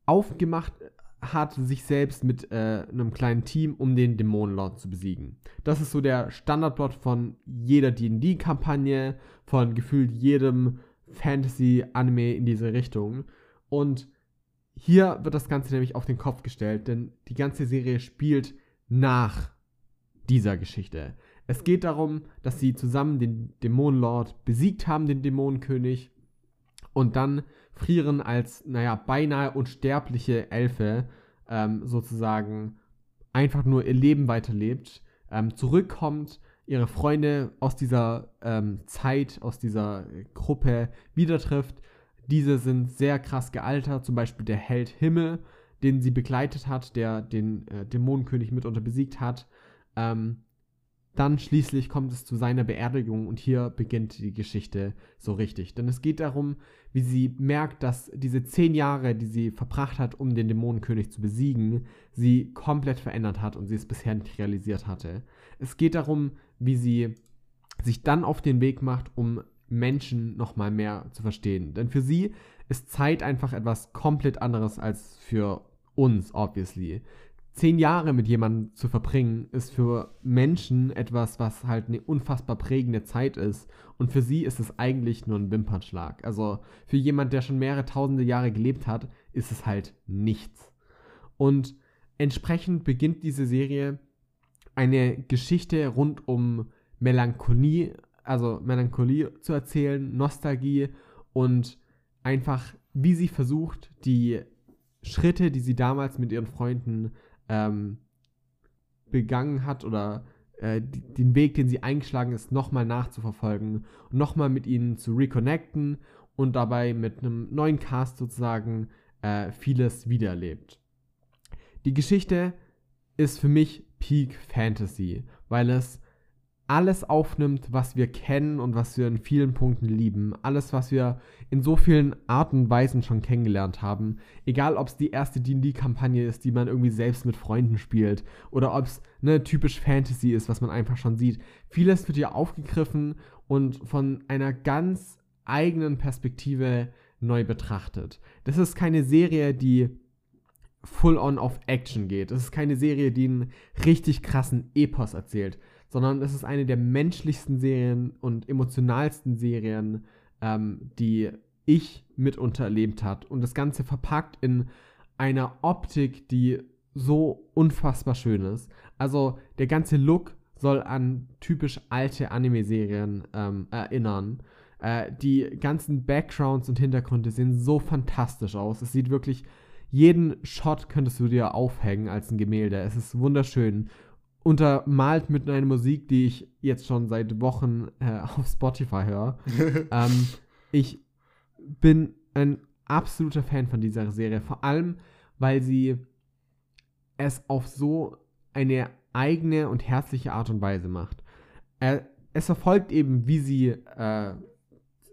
aufgemacht hat, sich selbst mit äh, einem kleinen Team, um den Dämonenlord zu besiegen. Das ist so der Standardplot von jeder D&D-Kampagne, von gefühlt jedem Fantasy-Anime in diese Richtung. Und hier wird das Ganze nämlich auf den Kopf gestellt, denn die ganze Serie spielt nach dieser Geschichte. Es geht darum, dass sie zusammen den Dämonenlord besiegt haben, den Dämonenkönig, und dann frieren als, naja, beinahe unsterbliche Elfe ähm, sozusagen einfach nur ihr Leben weiterlebt, ähm, zurückkommt, ihre Freunde aus dieser ähm, Zeit, aus dieser Gruppe wieder trifft. Diese sind sehr krass gealtert, zum Beispiel der Held Himmel, den sie begleitet hat, der den äh, Dämonenkönig mitunter besiegt hat. Ähm, dann schließlich kommt es zu seiner Beerdigung und hier beginnt die Geschichte so richtig. Denn es geht darum, wie sie merkt, dass diese zehn Jahre, die sie verbracht hat, um den Dämonenkönig zu besiegen, sie komplett verändert hat und sie es bisher nicht realisiert hatte. Es geht darum, wie sie sich dann auf den Weg macht, um Menschen nochmal mehr zu verstehen. Denn für sie ist Zeit einfach etwas komplett anderes als für uns, obviously zehn Jahre mit jemandem zu verbringen, ist für Menschen etwas, was halt eine unfassbar prägende Zeit ist. Und für sie ist es eigentlich nur ein Wimpernschlag. Also für jemand, der schon mehrere tausende Jahre gelebt hat, ist es halt nichts. Und entsprechend beginnt diese Serie eine Geschichte rund um Melancholie, also Melancholie zu erzählen, Nostalgie und einfach, wie sie versucht, die Schritte, die sie damals mit ihren Freunden ähm, begangen hat oder äh, den Weg, den sie eingeschlagen ist, nochmal nachzuverfolgen und nochmal mit ihnen zu reconnecten und dabei mit einem neuen Cast sozusagen äh, vieles wiedererlebt. Die Geschichte ist für mich Peak Fantasy, weil es alles aufnimmt, was wir kennen und was wir in vielen Punkten lieben. Alles, was wir in so vielen Arten und Weisen schon kennengelernt haben. Egal, ob es die erste D&D-Kampagne ist, die man irgendwie selbst mit Freunden spielt. Oder ob es ne, typisch Fantasy ist, was man einfach schon sieht. Vieles wird hier aufgegriffen und von einer ganz eigenen Perspektive neu betrachtet. Das ist keine Serie, die full on auf Action geht. Das ist keine Serie, die einen richtig krassen Epos erzählt sondern es ist eine der menschlichsten Serien und emotionalsten Serien, ähm, die ich mitunter erlebt hat. Und das Ganze verpackt in einer Optik, die so unfassbar schön ist. Also der ganze Look soll an typisch alte Anime-Serien ähm, erinnern. Äh, die ganzen Backgrounds und Hintergründe sehen so fantastisch aus. Es sieht wirklich, jeden Shot könntest du dir aufhängen als ein Gemälde. Es ist wunderschön. Untermalt mit einer Musik, die ich jetzt schon seit Wochen äh, (laughs) auf Spotify höre. (laughs) ähm, ich bin ein absoluter Fan von dieser Serie. Vor allem, weil sie es auf so eine eigene und herzliche Art und Weise macht. Äh, es verfolgt eben, wie sie äh,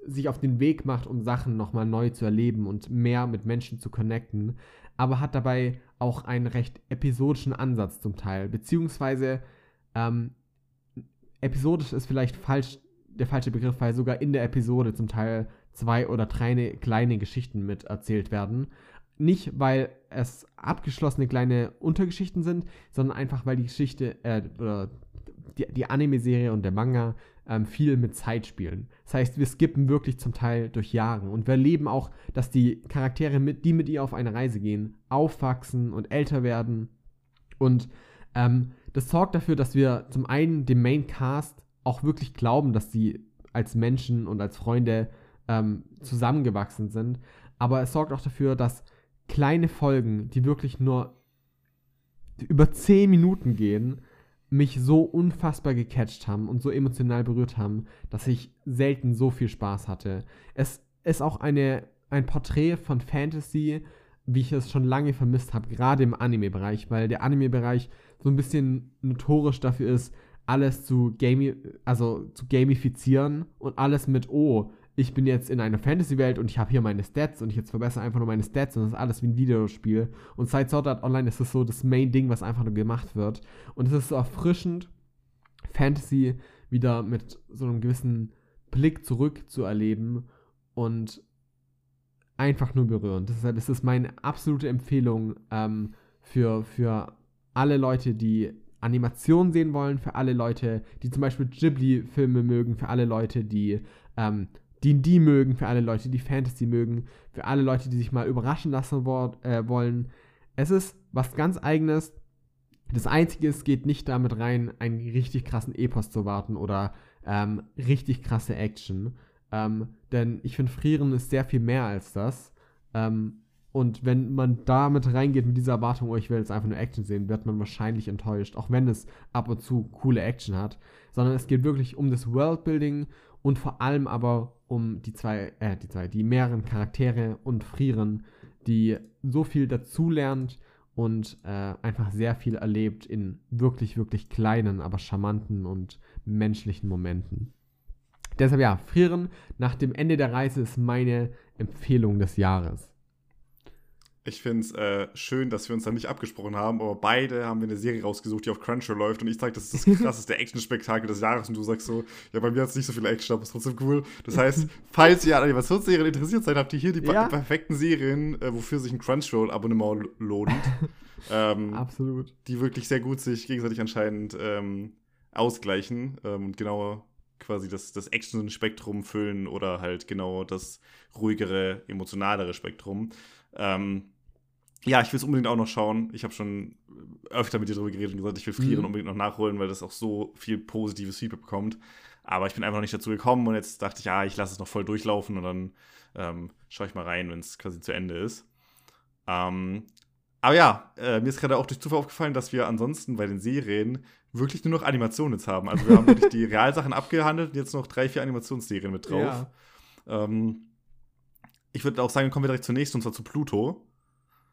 sich auf den Weg macht, um Sachen nochmal neu zu erleben und mehr mit Menschen zu connecten, aber hat dabei auch einen recht episodischen Ansatz zum Teil. Beziehungsweise ähm, episodisch ist vielleicht falsch der falsche Begriff, weil sogar in der Episode zum Teil zwei oder drei ne, kleine Geschichten mit erzählt werden. Nicht, weil es abgeschlossene kleine Untergeschichten sind, sondern einfach, weil die Geschichte, äh, oder die, die Anime-Serie und der Manga ähm, viel mit Zeit spielen. Das heißt, wir skippen wirklich zum Teil durch Jahre und wir erleben auch, dass die Charaktere, mit, die mit ihr auf eine Reise gehen, aufwachsen und älter werden. Und ähm, das sorgt dafür, dass wir zum einen dem Main Cast auch wirklich glauben, dass sie als Menschen und als Freunde ähm, zusammengewachsen sind. Aber es sorgt auch dafür, dass kleine Folgen, die wirklich nur über 10 Minuten gehen, mich so unfassbar gecatcht haben und so emotional berührt haben, dass ich selten so viel Spaß hatte. Es ist auch eine, ein Porträt von Fantasy, wie ich es schon lange vermisst habe, gerade im Anime-Bereich, weil der Anime-Bereich so ein bisschen notorisch dafür ist, alles zu, gami also zu gamifizieren und alles mit, oh, ich bin jetzt in einer Fantasy-Welt und ich habe hier meine Stats und ich jetzt verbessere einfach nur meine Stats und das ist alles wie ein Videospiel. Und seit Sword Art Online ist das so das Main-Ding, was einfach nur gemacht wird. Und es ist so erfrischend, Fantasy wieder mit so einem gewissen Blick zurück zu erleben und einfach nur berührend. Deshalb ist es meine absolute Empfehlung ähm, für, für alle Leute, die Animation sehen wollen, für alle Leute, die zum Beispiel Ghibli-Filme mögen, für alle Leute, die ähm, D&D mögen, für alle Leute, die Fantasy mögen, für alle Leute, die sich mal überraschen lassen äh, wollen. Es ist was ganz eigenes. Das Einzige es geht nicht damit rein, einen richtig krassen Epos zu warten oder ähm, richtig krasse Action. Ähm, denn ich finde, Frieren ist sehr viel mehr als das. Ähm, und wenn man damit reingeht mit dieser Erwartung, oh, ich will jetzt einfach nur Action sehen, wird man wahrscheinlich enttäuscht, auch wenn es ab und zu coole Action hat. Sondern es geht wirklich um das Worldbuilding und vor allem aber um die zwei, äh, die zwei, die mehreren Charaktere und Frieren, die so viel dazulernt und äh, einfach sehr viel erlebt in wirklich, wirklich kleinen, aber charmanten und menschlichen Momenten. Deshalb ja, Frieren nach dem Ende der Reise ist meine Empfehlung des Jahres. Ich finde es äh, schön, dass wir uns da nicht abgesprochen haben, aber beide haben wir eine Serie rausgesucht, die auf Crunchyroll läuft und ich sage, das ist das (laughs) krasseste Action-Spektakel des Jahres und du sagst so, ja, bei mir hat es nicht so viel Action, aber ist trotzdem cool. Das heißt, (laughs) falls ihr an Animationsserien interessiert seid, habt ihr hier die ja. perfekten Serien, äh, wofür sich ein Crunchyroll-Abonnement lohnt. (laughs) ähm, Absolut. Die wirklich sehr gut sich gegenseitig anscheinend ähm, ausgleichen ähm, und genau quasi das, das Action-Spektrum füllen oder halt genau das ruhigere, emotionalere Spektrum. Ähm, ja, ich will es unbedingt auch noch schauen. Ich habe schon öfter mit dir darüber geredet und gesagt, ich will Frieren mhm. unbedingt noch nachholen, weil das auch so viel positives Feedback bekommt. Aber ich bin einfach noch nicht dazu gekommen und jetzt dachte ich, ja, ich lasse es noch voll durchlaufen und dann ähm, schaue ich mal rein, wenn es quasi zu Ende ist. Ähm, aber ja, äh, mir ist gerade auch durch Zufall aufgefallen, dass wir ansonsten bei den Serien wirklich nur noch Animationen jetzt haben. Also wir haben wirklich die (laughs) Realsachen abgehandelt und jetzt noch drei, vier Animationsserien mit drauf. Ja. Ähm, ich würde auch sagen, kommen wir direkt zur nächsten, und zwar zu Pluto.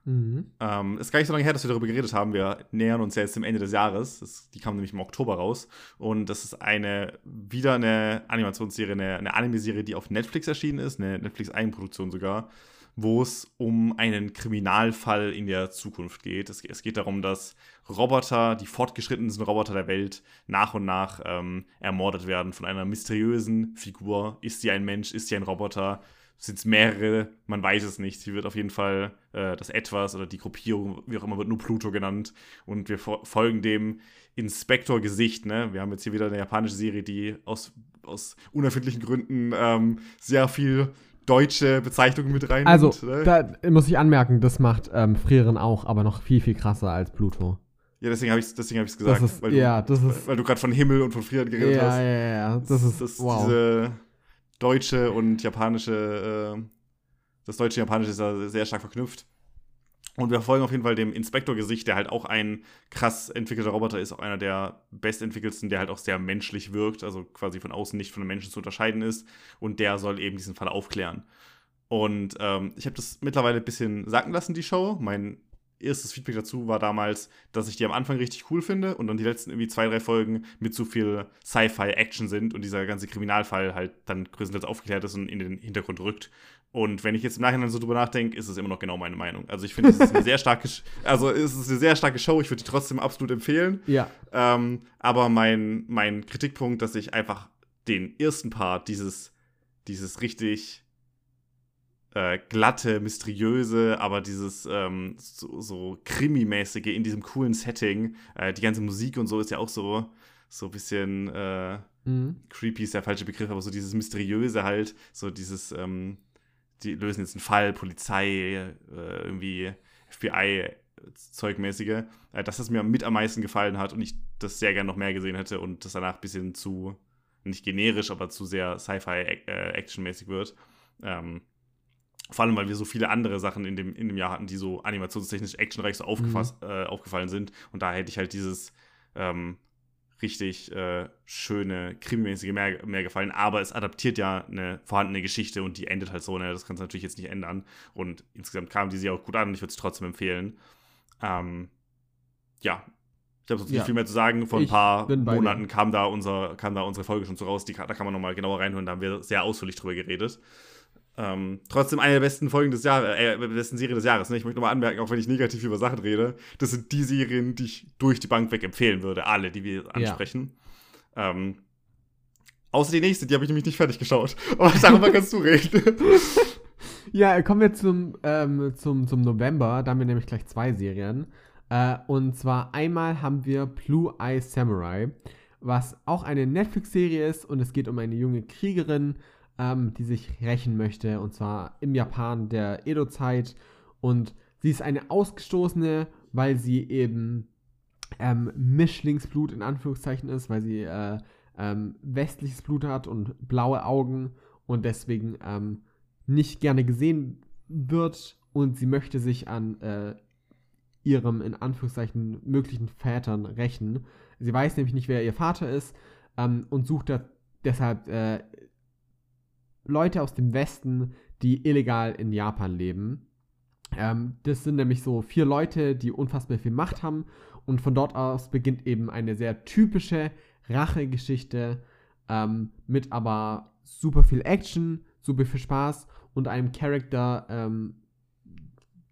Mhm. Ähm, ist gar nicht so lange her, dass wir darüber geredet haben. Wir nähern uns ja jetzt dem Ende des Jahres. Das, die kam nämlich im Oktober raus. Und das ist eine, wieder eine Animationsserie, eine, eine Anime-Serie, die auf Netflix erschienen ist, eine Netflix-Eigenproduktion sogar, wo es um einen Kriminalfall in der Zukunft geht. Es, es, geht darum, dass Roboter, die fortgeschrittensten Roboter der Welt, nach und nach ähm, ermordet werden von einer mysteriösen Figur. Ist sie ein Mensch? Ist sie ein Roboter? Sind es mehrere, man weiß es nicht. Sie wird auf jeden Fall äh, das Etwas oder die Gruppierung, wie auch immer, wird nur Pluto genannt. Und wir folgen dem Inspektor-Gesicht. Ne? Wir haben jetzt hier wieder eine japanische Serie, die aus, aus unerfindlichen Gründen ähm, sehr viel deutsche Bezeichnungen mit rein. Also, ne? da muss ich anmerken, das macht ähm, Frieren auch, aber noch viel, viel krasser als Pluto. Ja, deswegen habe ich es hab gesagt. Das ist, weil ja, du, das ist. Weil du gerade von Himmel und von Frieren geredet ja, hast. Ja, ja, ja. Das ist, das, wow. Diese deutsche und japanische, äh, das deutsche und japanische ist ja sehr stark verknüpft. Und wir folgen auf jeden Fall dem Inspektor-Gesicht, der halt auch ein krass entwickelter Roboter ist, auch einer der bestentwickelsten, der halt auch sehr menschlich wirkt, also quasi von außen nicht von einem Menschen zu unterscheiden ist. Und der soll eben diesen Fall aufklären. Und ähm, ich habe das mittlerweile ein bisschen sacken lassen, die Show. Mein erstes Feedback dazu war damals, dass ich die am Anfang richtig cool finde und dann die letzten irgendwie zwei, drei Folgen mit zu viel Sci-Fi-Action sind und dieser ganze Kriminalfall halt dann größtenteils aufgeklärt ist und in den Hintergrund rückt. Und wenn ich jetzt im Nachhinein so drüber nachdenke, ist es immer noch genau meine Meinung. Also ich finde, es ist eine sehr starke, (laughs) also es ist eine sehr starke Show. Ich würde die trotzdem absolut empfehlen. Ja. Ähm, aber mein, mein Kritikpunkt, dass ich einfach den ersten Part, dieses, dieses richtig äh, glatte, mysteriöse, aber dieses ähm, so, so Krimi-mäßige in diesem coolen Setting, äh, die ganze Musik und so ist ja auch so, so ein bisschen äh, Mhm. creepy ist der falsche Begriff, aber so dieses Mysteriöse halt, so dieses, ähm, die lösen jetzt einen Fall, Polizei, äh, irgendwie FBI-Zeugmäßige, äh, dass das mir mit am meisten gefallen hat und ich das sehr gern noch mehr gesehen hätte und das danach ein bisschen zu, nicht generisch, aber zu sehr Sci-Fi-Action-mäßig wird. Ähm, vor allem, weil wir so viele andere Sachen in dem, in dem Jahr hatten, die so animationstechnisch actionreich so aufgefasst, äh, aufgefallen sind. Und da hätte ich halt dieses ähm, richtig äh, schöne, krimimäßige mehr, mehr gefallen. Aber es adaptiert ja eine vorhandene Geschichte und die endet halt so. Ne? Das kannst du natürlich jetzt nicht ändern. Und insgesamt kam die sie auch gut an und ich würde es trotzdem empfehlen. Ähm, ja. Ich habe sonst Ja. nicht viel mehr zu sagen. Vor ein Ich paar. Monaten kam da, unser, kam da unsere Folge schon so raus. Die, da kann man nochmal genauer reinhören. Da haben wir sehr ausführlich drüber geredet. Ähm, trotzdem eine der besten Folgen des Jahres, äh, der besten Serie des Jahres. Ne? Ich möchte nochmal anmerken, auch wenn ich negativ über Sachen rede, das sind die Serien, die ich durch die Bank weg empfehlen würde. Alle, die wir ansprechen. Ähm, außer die nächste, die habe ich nämlich nicht fertig geschaut. (laughs) Aber darüber kannst du reden. (laughs) Ja, kommen wir zum, ähm, zum, zum November. Da haben wir nämlich gleich zwei Serien. Äh, und zwar einmal haben wir Blue Eye Samurai, was auch eine Netflix-Serie ist und es geht um eine junge Kriegerin, ähm, die sich rächen möchte und zwar im Japan der Edo-Zeit. Und sie ist eine Ausgestoßene, weil sie eben ähm, Mischlingsblut in Anführungszeichen ist, weil sie äh, ähm, westliches Blut hat und blaue Augen und deswegen ähm, nicht gerne gesehen wird und sie möchte sich an äh, ihrem in Anführungszeichen möglichen Vätern rächen. Sie weiß nämlich nicht, wer ihr Vater ist ähm, und sucht da deshalb äh, Leute aus dem Westen, die illegal in Japan leben. Ähm, das sind nämlich so vier Leute, die unfassbar viel Macht haben und von dort aus beginnt eben eine sehr typische Rachegeschichte ähm, mit aber super viel Action, super viel Spaß und einem Charakter, ähm,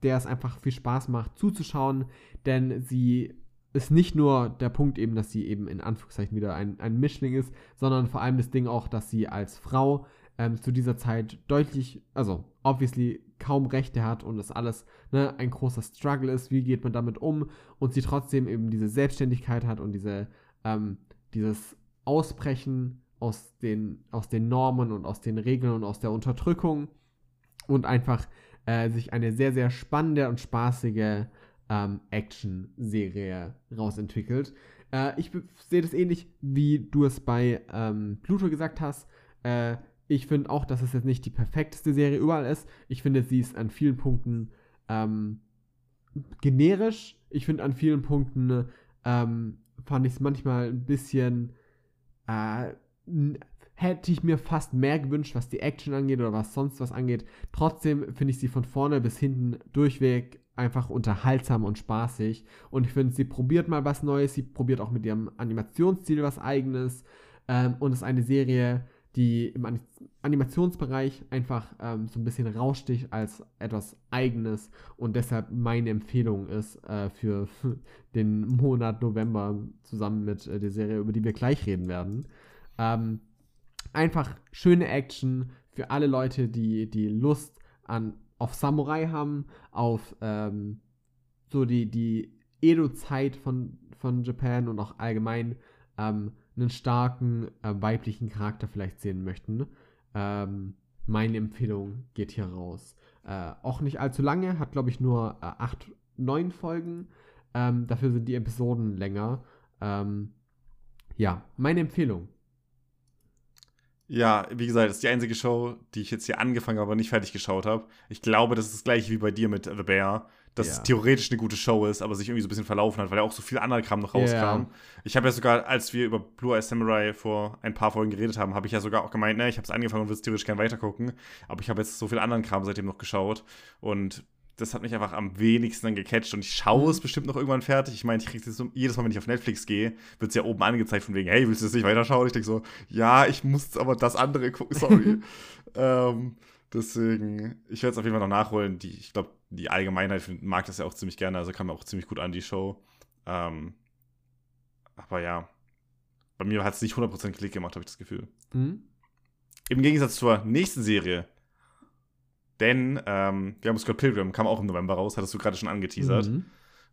der es einfach viel Spaß macht zuzuschauen, denn sie ist nicht nur der Punkt eben, dass sie eben in Anführungszeichen wieder ein, ein Mischling ist, sondern vor allem das Ding auch, dass sie als Frau ähm, zu dieser Zeit deutlich, also obviously kaum Rechte hat und das alles ne, ein großer Struggle ist, wie geht man damit um und sie trotzdem eben diese Selbstständigkeit hat und diese, ähm, dieses Ausbrechen aus den, aus den Normen und aus den Regeln und aus der Unterdrückung und einfach äh, sich eine sehr, sehr spannende und spaßige ähm, Action-Serie rausentwickelt. Äh, ich sehe das ähnlich, wie du es bei ähm, Pluto gesagt hast. Äh, ich finde auch, dass es jetzt nicht die perfekteste Serie überall ist. Ich finde, sie ist an vielen Punkten ähm, generisch. Ich finde, an vielen Punkten ähm, fand ich es manchmal ein bisschen. Äh, hätte ich mir fast mehr gewünscht, was die Action angeht oder was sonst was angeht. Trotzdem finde ich sie von vorne bis hinten durchweg einfach unterhaltsam und spaßig. Und ich finde, sie probiert mal was Neues. Sie probiert auch mit ihrem Animationsstil was Eigenes. Ähm, und ist eine Serie, die im Ani- Animationsbereich einfach ähm, so ein bisschen raussticht als etwas Eigenes und deshalb meine Empfehlung ist äh, für (laughs) den Monat November zusammen mit äh, der Serie, über die wir gleich reden werden. Ähm, einfach schöne Action für alle Leute, die, die Lust an, auf Samurai haben, auf ähm, so die, die Edo-Zeit von, von Japan und auch allgemein ähm, einen starken äh, weiblichen Charakter vielleicht sehen möchten. Ähm, meine Empfehlung geht hier raus. Äh, auch nicht allzu lange, hat glaube ich nur äh, acht, neun Folgen. Ähm, dafür sind die Episoden länger. Ähm, ja, meine Empfehlung. Ja, wie gesagt, das ist die einzige Show, die ich jetzt hier angefangen, aber nicht fertig geschaut habe. Ich glaube, das ist das gleiche wie bei dir mit The Bear, dass ja. es theoretisch eine gute Show ist, aber sich irgendwie so ein bisschen verlaufen hat, weil ja auch so viel anderer Kram noch rauskam. Ja. Ich habe ja sogar, als wir über Blue Eye Samurai vor ein paar Folgen geredet haben, habe ich ja sogar auch gemeint, ne, ich habe es angefangen und würde es theoretisch gerne weitergucken, aber ich habe jetzt so viel anderen Kram seitdem noch geschaut und das hat mich einfach am wenigsten dann gecatcht und ich schaue mhm. es bestimmt noch irgendwann fertig. Ich meine, ich kriege es jedes Mal, wenn ich auf Netflix gehe, wird es ja oben angezeigt von wegen, hey, willst du das nicht weiterschauen? Ich denke so, ja, ich muss aber das andere gucken, sorry. (laughs) ähm, deswegen, ich werde es auf jeden Fall noch nachholen. Die, ich glaube, die Allgemeinheit mag das ja auch ziemlich gerne, also kam mir auch ziemlich gut an, die Show. Ähm, aber ja, bei mir hat es nicht 100% Klick gemacht, habe ich das Gefühl. Mhm. Im Gegensatz zur nächsten Serie, denn ähm, wir haben Scott Pilgrim, kam auch im November raus, hattest du gerade schon angeteasert. Mhm.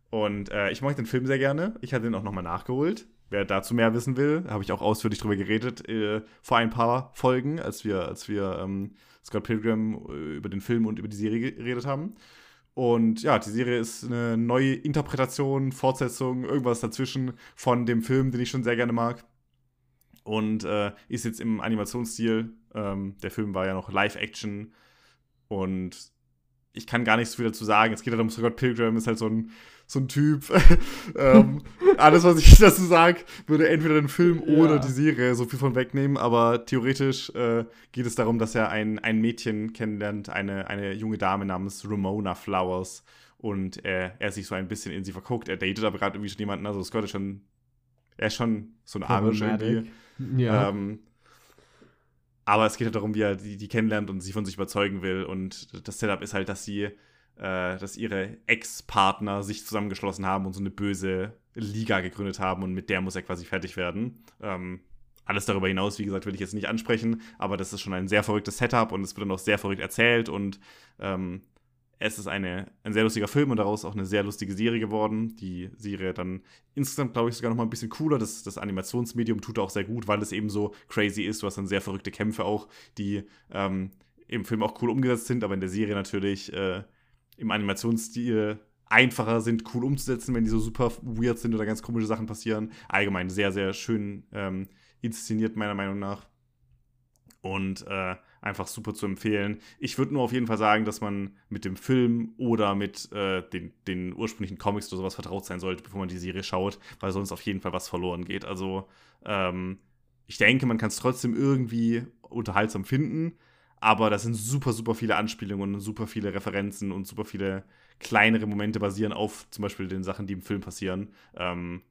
Und äh, ich mag den Film sehr gerne. Ich hatte den auch nochmal nachgeholt. Wer dazu mehr wissen will, habe ich auch ausführlich drüber geredet äh, vor ein paar Folgen, als wir, als wir ähm, Scott Pilgrim äh, über den Film und über die Serie geredet haben. Und ja, die Serie ist eine neue Interpretation, Fortsetzung, irgendwas dazwischen von dem Film, den ich schon sehr gerne mag. Und äh, ist jetzt im Animationsstil. Ähm, der Film war ja noch Live-Action und ich kann gar nicht so viel dazu sagen. Es geht halt um Scott Pilgrim, ist halt so ein, so ein Typ. (laughs) ähm, alles, was ich (laughs) dazu sage, würde entweder den Film ja. oder die Serie so viel von wegnehmen. Aber theoretisch äh, geht es darum, dass er ein, ein Mädchen kennenlernt, eine, eine junge Dame namens Ramona Flowers. Und äh, er sich so ein bisschen in sie verguckt. Er datet aber gerade irgendwie schon jemanden. Also Scott ist schon, er ist schon so ein Arisch irgendwie. Ja. Ähm, aber es geht halt darum, wie er die, die kennenlernt und sie von sich überzeugen will. Und das Setup ist halt, dass sie, äh, dass ihre Ex-Partner sich zusammengeschlossen haben und so eine böse Liga gegründet haben und mit der muss er quasi fertig werden. Ähm, alles darüber hinaus, wie gesagt, will ich jetzt nicht ansprechen, aber das ist schon ein sehr verrücktes Setup und es wird dann auch sehr verrückt erzählt und ähm, es ist eine, ein sehr lustiger Film und daraus auch eine sehr lustige Serie geworden. Die Serie dann insgesamt, glaube ich, sogar noch mal ein bisschen cooler. Das, das Animationsmedium tut auch sehr gut, weil es eben so crazy ist. Du hast dann sehr verrückte Kämpfe auch, die ähm, im Film auch cool umgesetzt sind, aber in der Serie natürlich äh, im Animationsstil einfacher sind, cool umzusetzen, wenn die so super weird sind oder ganz komische Sachen passieren. Allgemein sehr, sehr schön ähm, inszeniert, meiner Meinung nach. Und äh, einfach super zu empfehlen. Ich würde nur auf jeden Fall sagen, dass man mit dem Film oder mit äh, den, den, ursprünglichen Comics oder sowas vertraut sein sollte, bevor man die Serie schaut, weil sonst auf jeden Fall was verloren geht. Also ähm, ich denke, man kann es trotzdem irgendwie unterhaltsam finden, aber da sind super, super viele Anspielungen und super viele Referenzen und super viele kleinere Momente basieren auf zum Beispiel den Sachen, die im Film passieren. Ähm,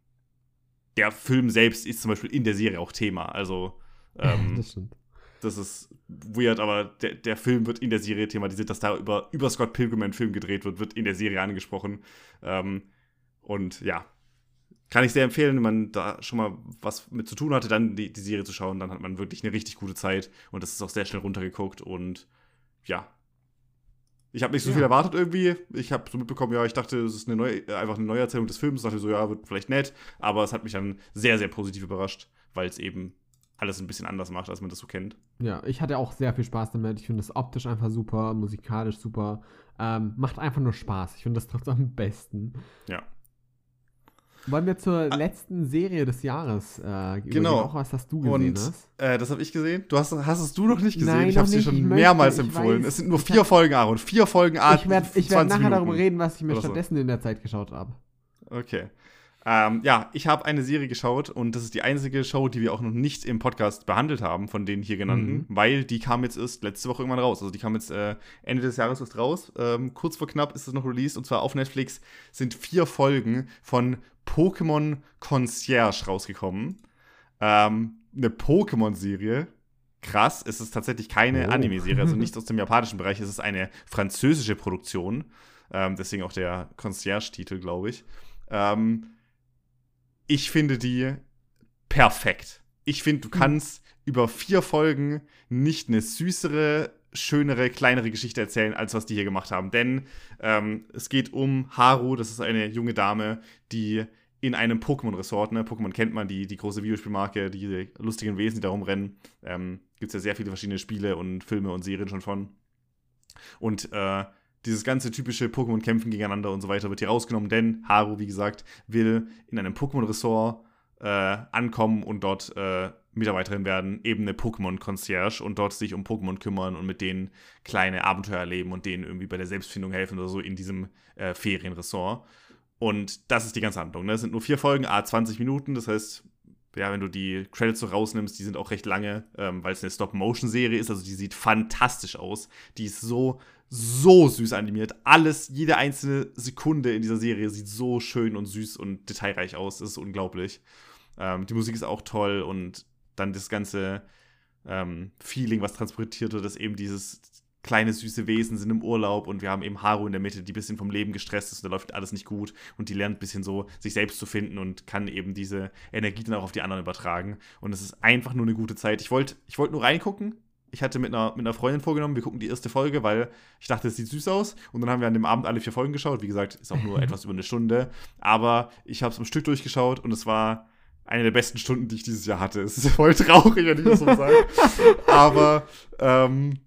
der Film selbst ist zum Beispiel in der Serie auch Thema. Also ähm, das das ist weird, aber der, der Film wird in der Serie thematisiert, dass da über, über Scott Pilgrim ein Film gedreht wird, wird in der Serie angesprochen. Ähm, und ja, kann ich sehr empfehlen, wenn man da schon mal was mit zu tun hatte, dann die, die Serie zu schauen, dann hat man wirklich eine richtig gute Zeit und das ist auch sehr schnell runtergeguckt und ja. Ich habe nicht so ja. viel erwartet irgendwie. Ich habe so mitbekommen, ja, ich dachte, es ist eine neue, einfach eine Neuerzählung des Films. Ich dachte so, ja, wird vielleicht nett. Aber es hat mich dann sehr, sehr positiv überrascht, weil es eben alles ein bisschen anders macht, als man das so kennt. Ja, ich hatte auch sehr viel Spaß damit. Ich finde das optisch einfach super, musikalisch super. Ähm, macht einfach nur Spaß. Ich finde das trotzdem am besten. Ja. Wollen wir zur ah. letzten Serie des Jahres äh, genau. auch was hast du gesehen Und, hast? Äh, das habe ich gesehen. Du hast, hast es du noch nicht gesehen. Nein, ich habe es dir schon mehrmals möchte, empfohlen. Es sind nur vier Folgen Aaron. Vier Folgen Aaron. Ich werde werd nachher Minuten darüber reden, was ich mir stattdessen so. in der Zeit geschaut habe. Okay. Ähm, ja, ich habe eine Serie geschaut und das ist die einzige Show, die wir auch noch nicht im Podcast behandelt haben, von den hier genannten, mhm. weil die kam jetzt erst letzte Woche irgendwann raus. Also die kam jetzt äh, Ende des Jahres erst raus. Ähm, kurz vor knapp ist es noch released und zwar auf Netflix sind vier Folgen von Pokémon Concierge rausgekommen. Ähm, eine Pokémon-Serie. Krass, es ist tatsächlich keine oh. Anime-Serie, also (laughs) nicht aus dem japanischen Bereich, es ist eine französische Produktion. Ähm, deswegen auch der Concierge-Titel, glaube ich. Ähm, ich finde die perfekt. Ich finde, du hm. kannst über vier Folgen nicht eine süßere, schönere, kleinere Geschichte erzählen, als was die hier gemacht haben. Denn ähm, es geht um Haru, das ist eine junge Dame, die in einem Pokémon-Resort, ne, Pokémon kennt man, die, die große Videospielmarke, die lustigen Wesen, die da rumrennen, ähm, Gibt es ja sehr viele verschiedene Spiele und Filme und Serien schon von. Und äh, dieses ganze typische Pokémon-Kämpfen gegeneinander und so weiter wird hier rausgenommen, denn Haru, wie gesagt, will in einem Pokémon-Ressort äh, ankommen und dort äh, Mitarbeiterin werden, eben eine Pokémon-Concierge und dort sich um Pokémon kümmern und mit denen kleine Abenteuer erleben und denen irgendwie bei der Selbstfindung helfen oder so in diesem äh, Ferienressort. Und das ist die ganze Handlung. Ne? Es sind nur vier Folgen, a 20 Minuten, das heißt, ja, wenn du die Credits so rausnimmst, die sind auch recht lange, ähm, weil es eine Stop-Motion-Serie ist. Also die sieht fantastisch aus. Die ist so, so süß animiert. Alles, jede einzelne Sekunde in dieser Serie sieht so schön und süß und detailreich aus. Das ist unglaublich. Ähm, die Musik ist auch toll und dann das ganze ähm, Feeling, was transportiert wird, ist eben dieses kleine süße Wesen sind im Urlaub und wir haben eben Haru in der Mitte, die ein bisschen vom Leben gestresst ist und da läuft alles nicht gut und die lernt ein bisschen so, sich selbst zu finden und kann eben diese Energie dann auch auf die anderen übertragen. Und es ist einfach nur eine gute Zeit. Ich wollte ich wollt nur reingucken. Ich hatte mit einer, mit einer Freundin vorgenommen, wir gucken die erste Folge, weil ich dachte, es sieht süß aus. Und dann haben wir an dem Abend alle vier Folgen geschaut. Wie gesagt, ist auch nur (laughs) etwas über eine Stunde. Aber ich habe es im Stück durchgeschaut und es war eine der besten Stunden, die ich dieses Jahr hatte. Es ist voll traurig, wenn ich das so sage. (laughs) Aber ähm,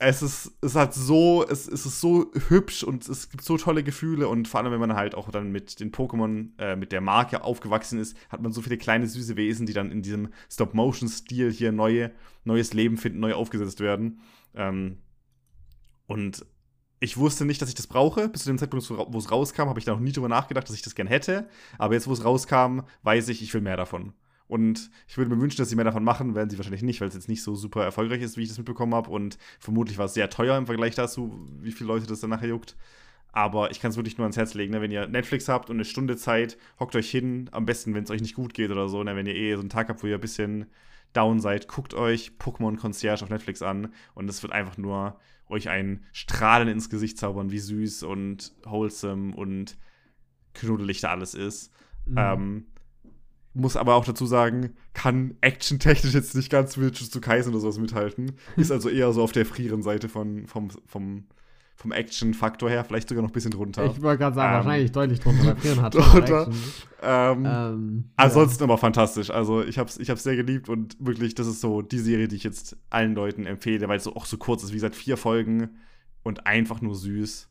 es ist, es hat so, es, es ist so hübsch und es gibt so tolle Gefühle und vor allem, wenn man halt auch dann mit den Pokémon, äh, mit der Marke aufgewachsen ist, hat man so viele kleine süße Wesen, die dann in diesem Stop-Motion-Stil hier neue, neues Leben finden, neu aufgesetzt werden. Ähm, und ich wusste nicht, dass ich das brauche. Bis zu dem Zeitpunkt, wo es rauskam, habe ich da noch nie drüber nachgedacht, dass ich das gern hätte. Aber jetzt, wo es rauskam, weiß ich, ich will mehr davon. Und ich würde mir wünschen, dass sie mehr davon machen, werden sie wahrscheinlich nicht, weil es jetzt nicht so super erfolgreich ist, wie ich das mitbekommen habe. Und vermutlich war es sehr teuer im Vergleich dazu, wie viele Leute das dann nachher juckt. Aber ich kann es wirklich nur ans Herz legen, ne? wenn ihr Netflix habt und eine Stunde Zeit, hockt euch hin, am besten, wenn es euch nicht gut geht oder so, ne? wenn ihr eh so einen Tag habt, wo ihr ein bisschen down seid, guckt euch Pokémon Concierge auf Netflix an und es wird einfach nur euch ein Strahlen ins Gesicht zaubern, wie süß und wholesome und knuddelig da alles ist. Mhm. Ähm, muss aber auch dazu sagen, kann actiontechnisch jetzt nicht ganz mit zu Kaisen oder sowas mithalten. Ist also eher so auf der frieren Seite von, vom, vom, vom Action-Faktor her, vielleicht sogar noch ein bisschen drunter. Ich wollte gerade sagen, ähm, wahrscheinlich deutlich drunter, weil Frieren hat (laughs) drunter. Ähm, ähm, ansonsten ja. aber fantastisch. Also ich habe es ich hab's sehr geliebt und wirklich, das ist so die Serie, die ich jetzt allen Leuten empfehle, weil es so auch so kurz ist, wie gesagt, vier Folgen und einfach nur süß.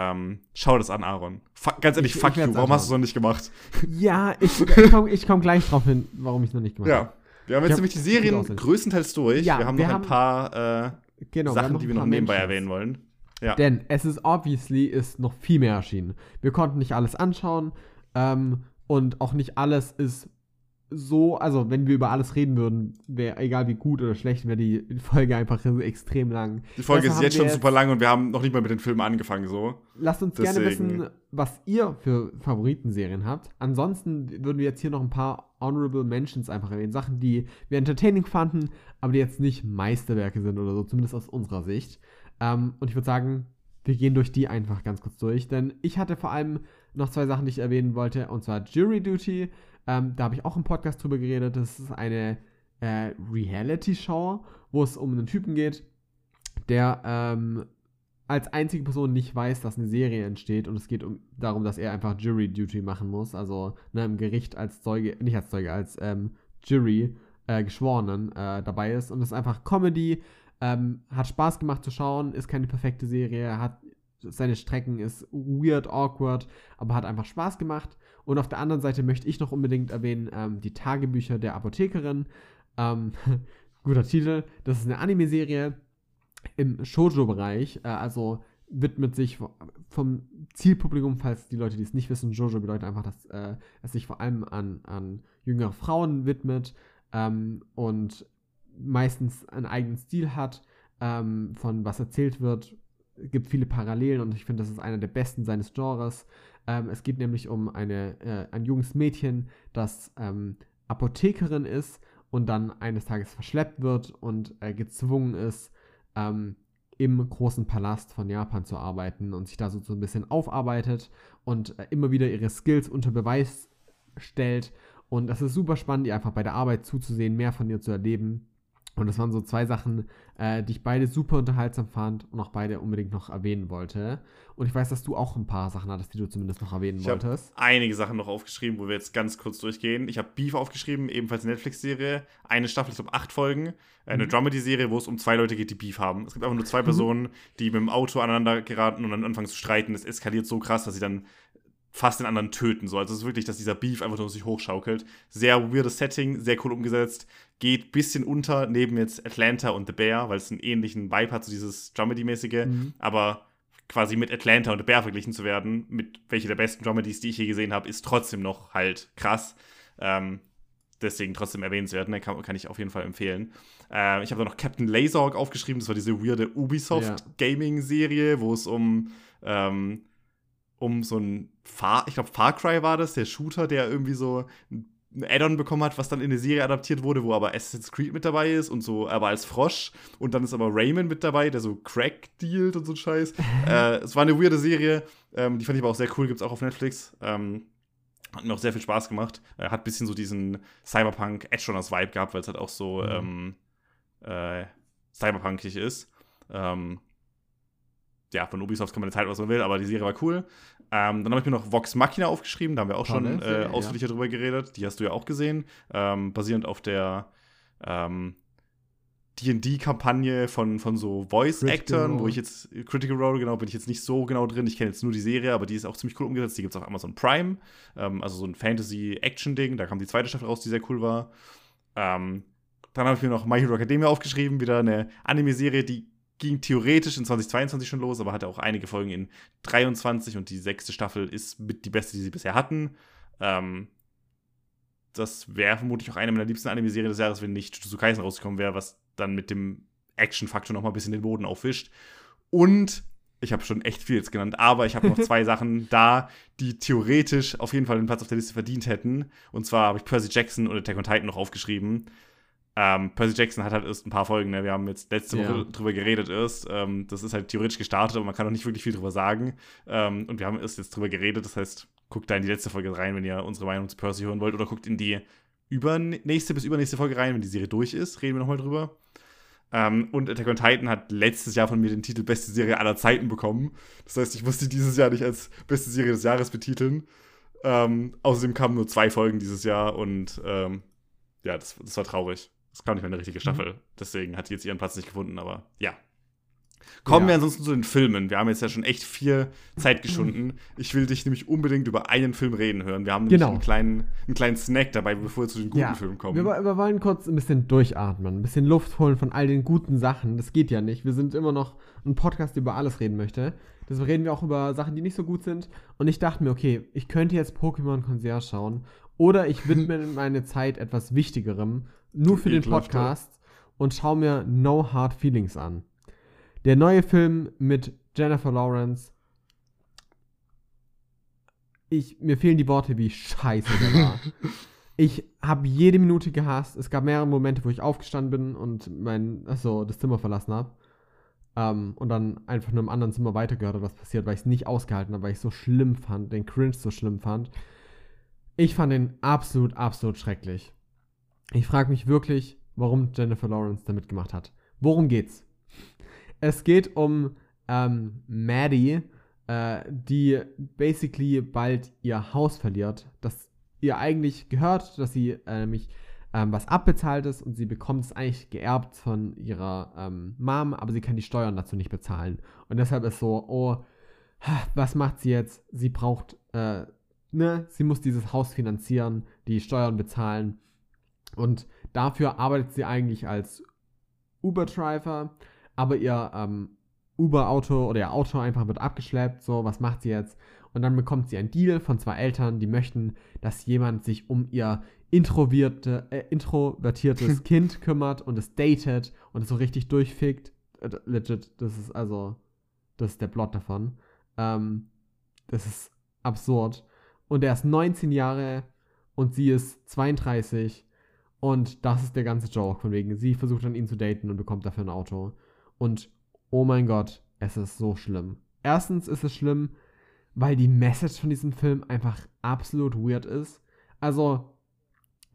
Ähm, schau das an, Aaron. F ganz ehrlich, ich, fuck ich you, warum hast du es noch nicht gemacht? Ja, ich, ich komme komm gleich drauf hin, warum ich es noch nicht gemacht habe. Ja, wir haben jetzt hab nämlich die Serien größtenteils durch. Ja, wir haben wir noch haben, ein paar äh, genau, Sachen, die wir noch nebenbei Menschen. erwähnen wollen. Ja. Denn es ist obviously ist noch viel mehr erschienen. Wir konnten nicht alles anschauen ähm, und auch nicht alles ist so, also wenn wir über alles reden würden, wäre egal wie gut oder schlecht, wäre die Folge einfach extrem lang. Die Folge ist jetzt schon jetzt super lang und wir haben noch nicht mal mit den Filmen angefangen so. Lasst uns Deswegen. gerne wissen, was ihr für Favoritenserien habt. Ansonsten würden wir jetzt hier noch ein paar Honorable Mentions einfach erwähnen. Sachen, die wir entertaining fanden, aber die jetzt nicht Meisterwerke sind oder so, zumindest aus unserer Sicht. Ähm, und ich würde sagen, wir gehen durch die einfach ganz kurz durch, denn ich hatte vor allem noch zwei Sachen, die ich erwähnen wollte, und zwar Jury Duty ähm, da habe ich auch im Podcast drüber geredet. Das ist eine äh, Reality-Show, wo es um einen Typen geht, der ähm, als einzige Person nicht weiß, dass eine Serie entsteht. Und es geht um, darum, dass er einfach Jury Duty machen muss, also ne, im Gericht als Zeuge, nicht als Zeuge, als ähm, Jury äh, Geschworenen äh, dabei ist. Und es ist einfach Comedy, ähm, hat Spaß gemacht zu schauen, ist keine perfekte Serie, hat seine Strecken ist weird, awkward, aber hat einfach Spaß gemacht und auf der anderen Seite möchte ich noch unbedingt erwähnen, ähm, die Tagebücher der Apothekerin. Ähm, (laughs) guter Titel. Das ist eine Anime-Serie im Shoujo-Bereich, äh, also widmet sich vom Zielpublikum, falls die Leute, die es nicht wissen, Jojo bedeutet einfach, dass äh, es sich vor allem an, an jüngere Frauen widmet ähm, und meistens einen eigenen Stil hat, ähm, von was erzählt wird. Es gibt viele Parallelen und ich finde, das ist einer der besten seines Genres. Ähm, es geht nämlich um eine, äh, ein junges Mädchen, das ähm, Apothekerin ist und dann eines Tages verschleppt wird und äh, gezwungen ist, ähm, im großen Palast von Japan zu arbeiten und sich da so, so ein bisschen aufarbeitet und äh, immer wieder ihre Skills unter Beweis stellt. Und das ist super spannend, ihr einfach bei der Arbeit zuzusehen, mehr von ihr zu erleben. Und das waren so zwei Sachen, äh, die ich beide super unterhaltsam fand und auch beide unbedingt noch erwähnen wollte. Und ich weiß, dass du auch ein paar Sachen hattest, die du zumindest noch erwähnen Ich wolltest. habe einige Sachen noch aufgeschrieben, wo wir jetzt ganz kurz durchgehen. Ich habe Beef aufgeschrieben, ebenfalls eine Netflix-Serie. Eine Staffel, ich glaube acht Folgen. Eine Mhm. Dramedy-Serie, wo es um zwei Leute geht, die Beef haben. Es gibt einfach nur zwei (laughs) Personen, die mit dem Auto aneinander geraten und dann anfangen zu streiten. Es eskaliert so krass, dass sie dann fast den anderen töten. So. Also es ist wirklich, dass dieser Beef einfach nur sich hochschaukelt. Sehr weirdes Setting, sehr cool umgesetzt. Geht bisschen unter neben jetzt Atlanta und The Bear, weil es einen ähnlichen Vibe hat, so dieses Dramedy-mäßige. Mhm. Aber quasi mit Atlanta und The Bear verglichen zu werden, mit welche der besten Dramedies, die ich je gesehen habe, ist trotzdem noch halt krass. Ähm, deswegen trotzdem erwähnenswert, ne? kann, kann ich auf jeden Fall empfehlen. Äh, ich habe da noch Captain Laserhawk aufgeschrieben, das war diese weirde Ubisoft-Gaming-Serie, wo es um, ähm, um so ein Far, ich glaube Far Cry war das, der Shooter, der irgendwie so ein Add-on bekommen hat, was dann in eine Serie adaptiert wurde, wo aber Assassin's Creed mit dabei ist und so, aber als Frosch. Und dann ist aber Raymond mit dabei, der so Crack dealt und so ein Scheiß. (laughs) äh, es war eine weirde Serie, ähm, die fand ich aber auch sehr cool, gibt's auch auf Netflix. Ähm, hat mir auch sehr viel Spaß gemacht. Äh, hat ein bisschen so diesen Cyberpunk Edge Runners Vibe gehabt, weil es halt auch so Mhm. ähm, äh, cyberpunkig ist. Ähm, ja, von Ubisoft kann man jetzt halt, was man will, aber die Serie war cool. Ähm, dann habe ich mir noch Vox Machina aufgeschrieben, da haben wir auch schon äh, ja. ausführlicher drüber geredet. Die hast du ja auch gesehen. Ähm, basierend auf der ähm, DD-Kampagne von, von so Voice-Actern, wo ich jetzt, Critical Role, genau, bin ich jetzt nicht so genau drin. Ich kenne jetzt nur die Serie, aber die ist auch ziemlich cool umgesetzt. Die gibt es auf Amazon Prime. Ähm, also so ein Fantasy-Action-Ding. Da kam die zweite Staffel raus, die sehr cool war. Ähm, dann habe ich mir noch My Hero Academia aufgeschrieben, wieder eine Anime-Serie, die ging theoretisch in 2022 schon los, aber hatte auch einige Folgen in 23 und die sechste Staffel ist mit die beste, die sie bisher hatten. Ähm, das wäre vermutlich auch eine meiner liebsten Anime-Serien des Jahres, wenn nicht Jujutsu Kaisen rausgekommen wäre, was dann mit dem Action-Faktor noch mal ein bisschen den Boden aufwischt. Und ich habe schon echt viel jetzt genannt, aber ich habe noch (laughs) zwei Sachen da, die theoretisch auf jeden Fall einen Platz auf der Liste verdient hätten. Und zwar habe ich Percy Jackson und Attack on Titan noch aufgeschrieben. Ähm, Percy Jackson hat halt erst ein paar Folgen, ne? wir haben jetzt letzte Ja. Woche drüber geredet erst. Ähm, das ist halt theoretisch gestartet, aber man kann noch nicht wirklich viel drüber sagen. Ähm, und wir haben erst jetzt drüber geredet, das heißt, guckt da in die letzte Folge rein, wenn ihr unsere Meinung zu Percy hören wollt, oder guckt in die übernächste bis übernächste Folge rein, wenn die Serie durch ist, reden wir nochmal drüber. Ähm, und Attack on Titan hat letztes Jahr von mir den Titel Beste Serie aller Zeiten bekommen. Das heißt, ich musste dieses Jahr nicht als Beste Serie des Jahres betiteln. Ähm, außerdem kamen nur zwei Folgen dieses Jahr und ähm, ja, das, das war traurig. Es kam nicht mehr eine richtige Staffel. Deswegen hat die jetzt ihren Platz nicht gefunden, aber ja. Kommen Ja. wir ansonsten zu den Filmen. Wir haben jetzt ja schon echt viel Zeit geschunden. Ich will dich nämlich unbedingt über einen Film reden hören. Wir haben nämlich Genau. einen, kleinen, einen kleinen Snack dabei, bevor wir zu den guten Ja, Filmen kommen. Wir, wir wollen kurz ein bisschen durchatmen, ein bisschen Luft holen von all den guten Sachen. Das geht ja nicht. Wir sind immer noch ein Podcast, der über alles reden möchte. Deswegen reden wir auch über Sachen, die nicht so gut sind. Und ich dachte mir, okay, ich könnte jetzt Pokémon Concierge schauen. Oder ich widme (laughs) meine Zeit etwas Wichtigerem, nur für den. Podcast und schaue mir No Hard Feelings an. Der neue Film mit Jennifer Lawrence. Ich, mir fehlen die Worte, wie scheiße der war. (laughs) Ich habe jede Minute gehasst. Es gab mehrere Momente, wo ich aufgestanden bin und mein, achso, das Zimmer verlassen habe. Ähm, und dann einfach nur im anderen Zimmer weitergehört habe, was passiert, weil ich es nicht ausgehalten habe, weil ich es so schlimm fand, den Cringe so schlimm fand. Ich fand den absolut, absolut schrecklich. Ich frage mich wirklich, warum Jennifer Lawrence da mitgemacht hat. Worum geht's? Es geht um ähm, Maddie, äh, die basically bald ihr Haus verliert, das ihr eigentlich gehört, dass sie äh, nämlich ähm, was abbezahlt ist und sie bekommt es eigentlich geerbt von ihrer ähm, Mom, aber sie kann die Steuern dazu nicht bezahlen. Und deshalb ist so, oh, was macht sie jetzt? Sie braucht, äh, ne, sie muss dieses Haus finanzieren, die Steuern bezahlen. Und dafür arbeitet sie eigentlich als Uber-Driver, aber ihr ähm, Uber-Auto oder ihr Auto einfach wird abgeschleppt. So, was macht sie jetzt? Und dann bekommt sie einen Deal von zwei Eltern, die möchten, dass jemand sich um ihr introvertierte, äh, introvertiertes (laughs) Kind kümmert und es datet und es so richtig durchfickt. Äh, legit, das ist also, das ist der Plot davon. Ähm, das ist absurd. Und er ist 19 Jahre und sie ist 32 und das ist der ganze Joke, von wegen, sie versucht dann ihn zu daten und bekommt dafür ein Auto. Und oh mein Gott, es ist so schlimm. Erstens ist es schlimm, weil die Message von diesem Film einfach absolut weird ist. Also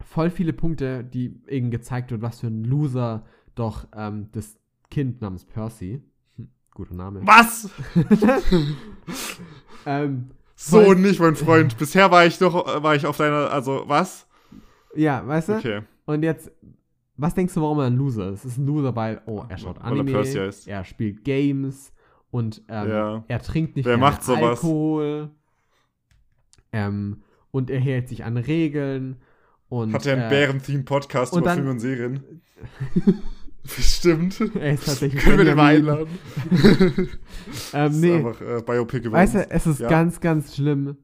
voll viele Punkte, die eben gezeigt wird, was für ein Loser Doch ähm, das Kind namens Percy, hm, guter Name. Was? (laughs) ähm, So nicht, mein Freund. Bisher war ich doch, war ich auf deiner, also was? ja, weißt du? Okay. Und jetzt, was denkst du, warum er ein Loser ist? Es ist ein Loser, weil, oh, er schaut er Anime, heißt. er spielt Games und ähm, Ja. er trinkt nicht Wer gerne? Alkohol. Ähm, und er hält sich an Regeln. Und, Hat er einen äh, Bären-Theme-Podcast über dann- Filme und Serien? (laughs) Bestimmt. Er ist tatsächlich Können wir den mal einladen? (laughs) Ähm, nee, ist einfach äh, Biopic geworden. weißt du, es ist Ja. ganz, ganz schlimm.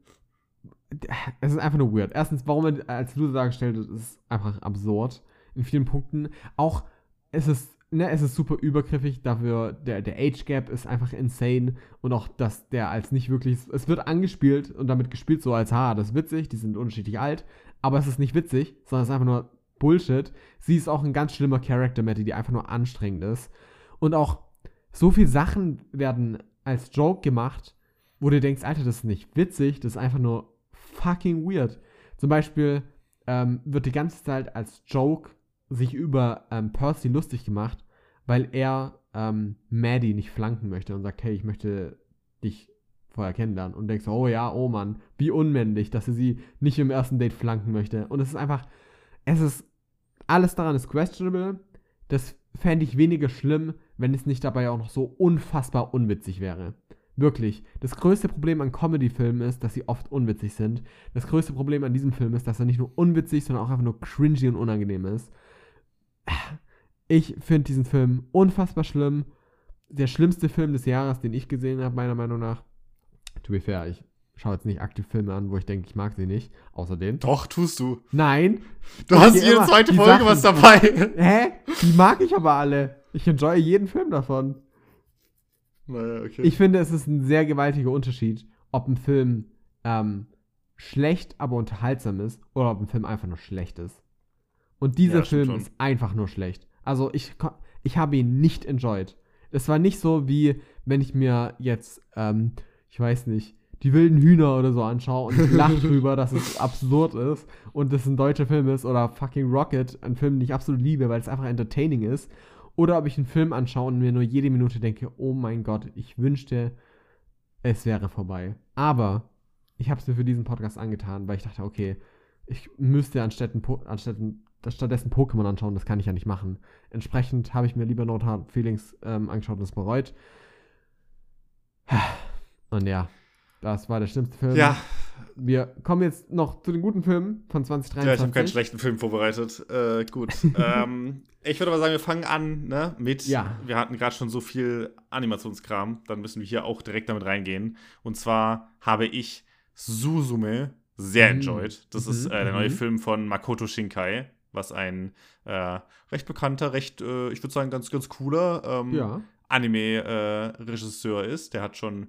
Es ist einfach nur weird. Erstens, warum er als Loser dargestellt wird, ist einfach absurd. In vielen Punkten. Auch, es ist, ne, es ist super übergriffig dafür. Der, der Age Gap ist einfach insane. Und auch, dass der als nicht wirklich. Es wird angespielt und damit gespielt so als, ha, das ist witzig, die sind unterschiedlich alt. Aber es ist nicht witzig, sondern es ist einfach nur Bullshit. Sie ist auch ein ganz schlimmer Character, Matty, die einfach nur anstrengend ist. Und auch so viele Sachen werden als Joke gemacht, wo du denkst, Alter, das ist nicht witzig, das ist einfach nur fucking weird. Zum Beispiel ähm, wird die ganze Zeit als Joke sich über ähm, Percy lustig gemacht, weil er ähm, Maddie nicht flanken möchte und sagt, hey, ich möchte dich vorher kennenlernen. Und denkst, oh ja, oh Mann, wie unmännlich, dass er sie nicht im ersten Date flanken möchte. Und es ist einfach, es ist, alles daran ist questionable. Das fände ich weniger schlimm, wenn es nicht dabei auch noch so unfassbar unwitzig wäre. Wirklich. Das größte Problem an Comedy-Filmen ist, dass sie oft unwitzig sind. Das größte Problem an diesem Film ist, dass er nicht nur unwitzig, sondern auch einfach nur cringy und unangenehm ist. Ich finde diesen Film unfassbar schlimm. Der schlimmste Film des Jahres, den ich gesehen habe, meiner Meinung nach. To be fair, ich schaue jetzt nicht aktiv Filme an, wo ich denke, ich mag sie nicht. Außer den. Doch, tust du. Nein. Du hast jede zweite Folge Sachen- was dabei. (laughs) Hä? Die mag ich aber alle. Ich enjoy jeden Film davon. Naja, okay. Ich finde, es ist ein sehr gewaltiger Unterschied, ob ein Film ähm, schlecht, aber unterhaltsam ist oder ob ein Film einfach nur schlecht ist. Und dieser Ja, Film schon. ist einfach nur schlecht. Also ich, ich habe ihn nicht enjoyed. Es war nicht so, wie wenn ich mir jetzt, ähm, ich weiß nicht, die wilden Hühner oder so anschaue und ich lache (laughs) drüber, dass es absurd ist und das ein deutscher Film ist oder fucking Rocket, ein Film, den ich absolut liebe, weil es einfach entertaining ist. Oder ob ich einen Film anschaue und mir nur jede Minute denke, oh mein Gott, ich wünschte, es wäre vorbei. Aber ich habe es mir für diesen Podcast angetan, weil ich dachte, okay, ich müsste anstatt, anstatt, stattdessen Pokémon anschauen, das kann ich ja nicht machen. Entsprechend habe ich mir lieber No Hard Feelings ähm, angeschaut und es bereut. (sighs) Und ja, das war der schlimmste Film. ja, Wir kommen jetzt noch zu den guten Filmen von 2023. ja, ich habe keinen schlechten Film vorbereitet. Äh, gut. (laughs) ähm, ich würde aber sagen, wir fangen an ne, mit. Ja. Wir hatten gerade schon so viel Animationskram, dann müssen wir hier auch direkt damit reingehen. Und zwar habe ich Suzume sehr Mhm. enjoyed. Das Mhm, ist äh, der neue mhm. Film von Makoto Shinkai, was ein äh, recht bekannter, recht, äh, ich würde sagen, ganz, ganz cooler ähm, Ja. Anime-Regisseur ist. Der hat schon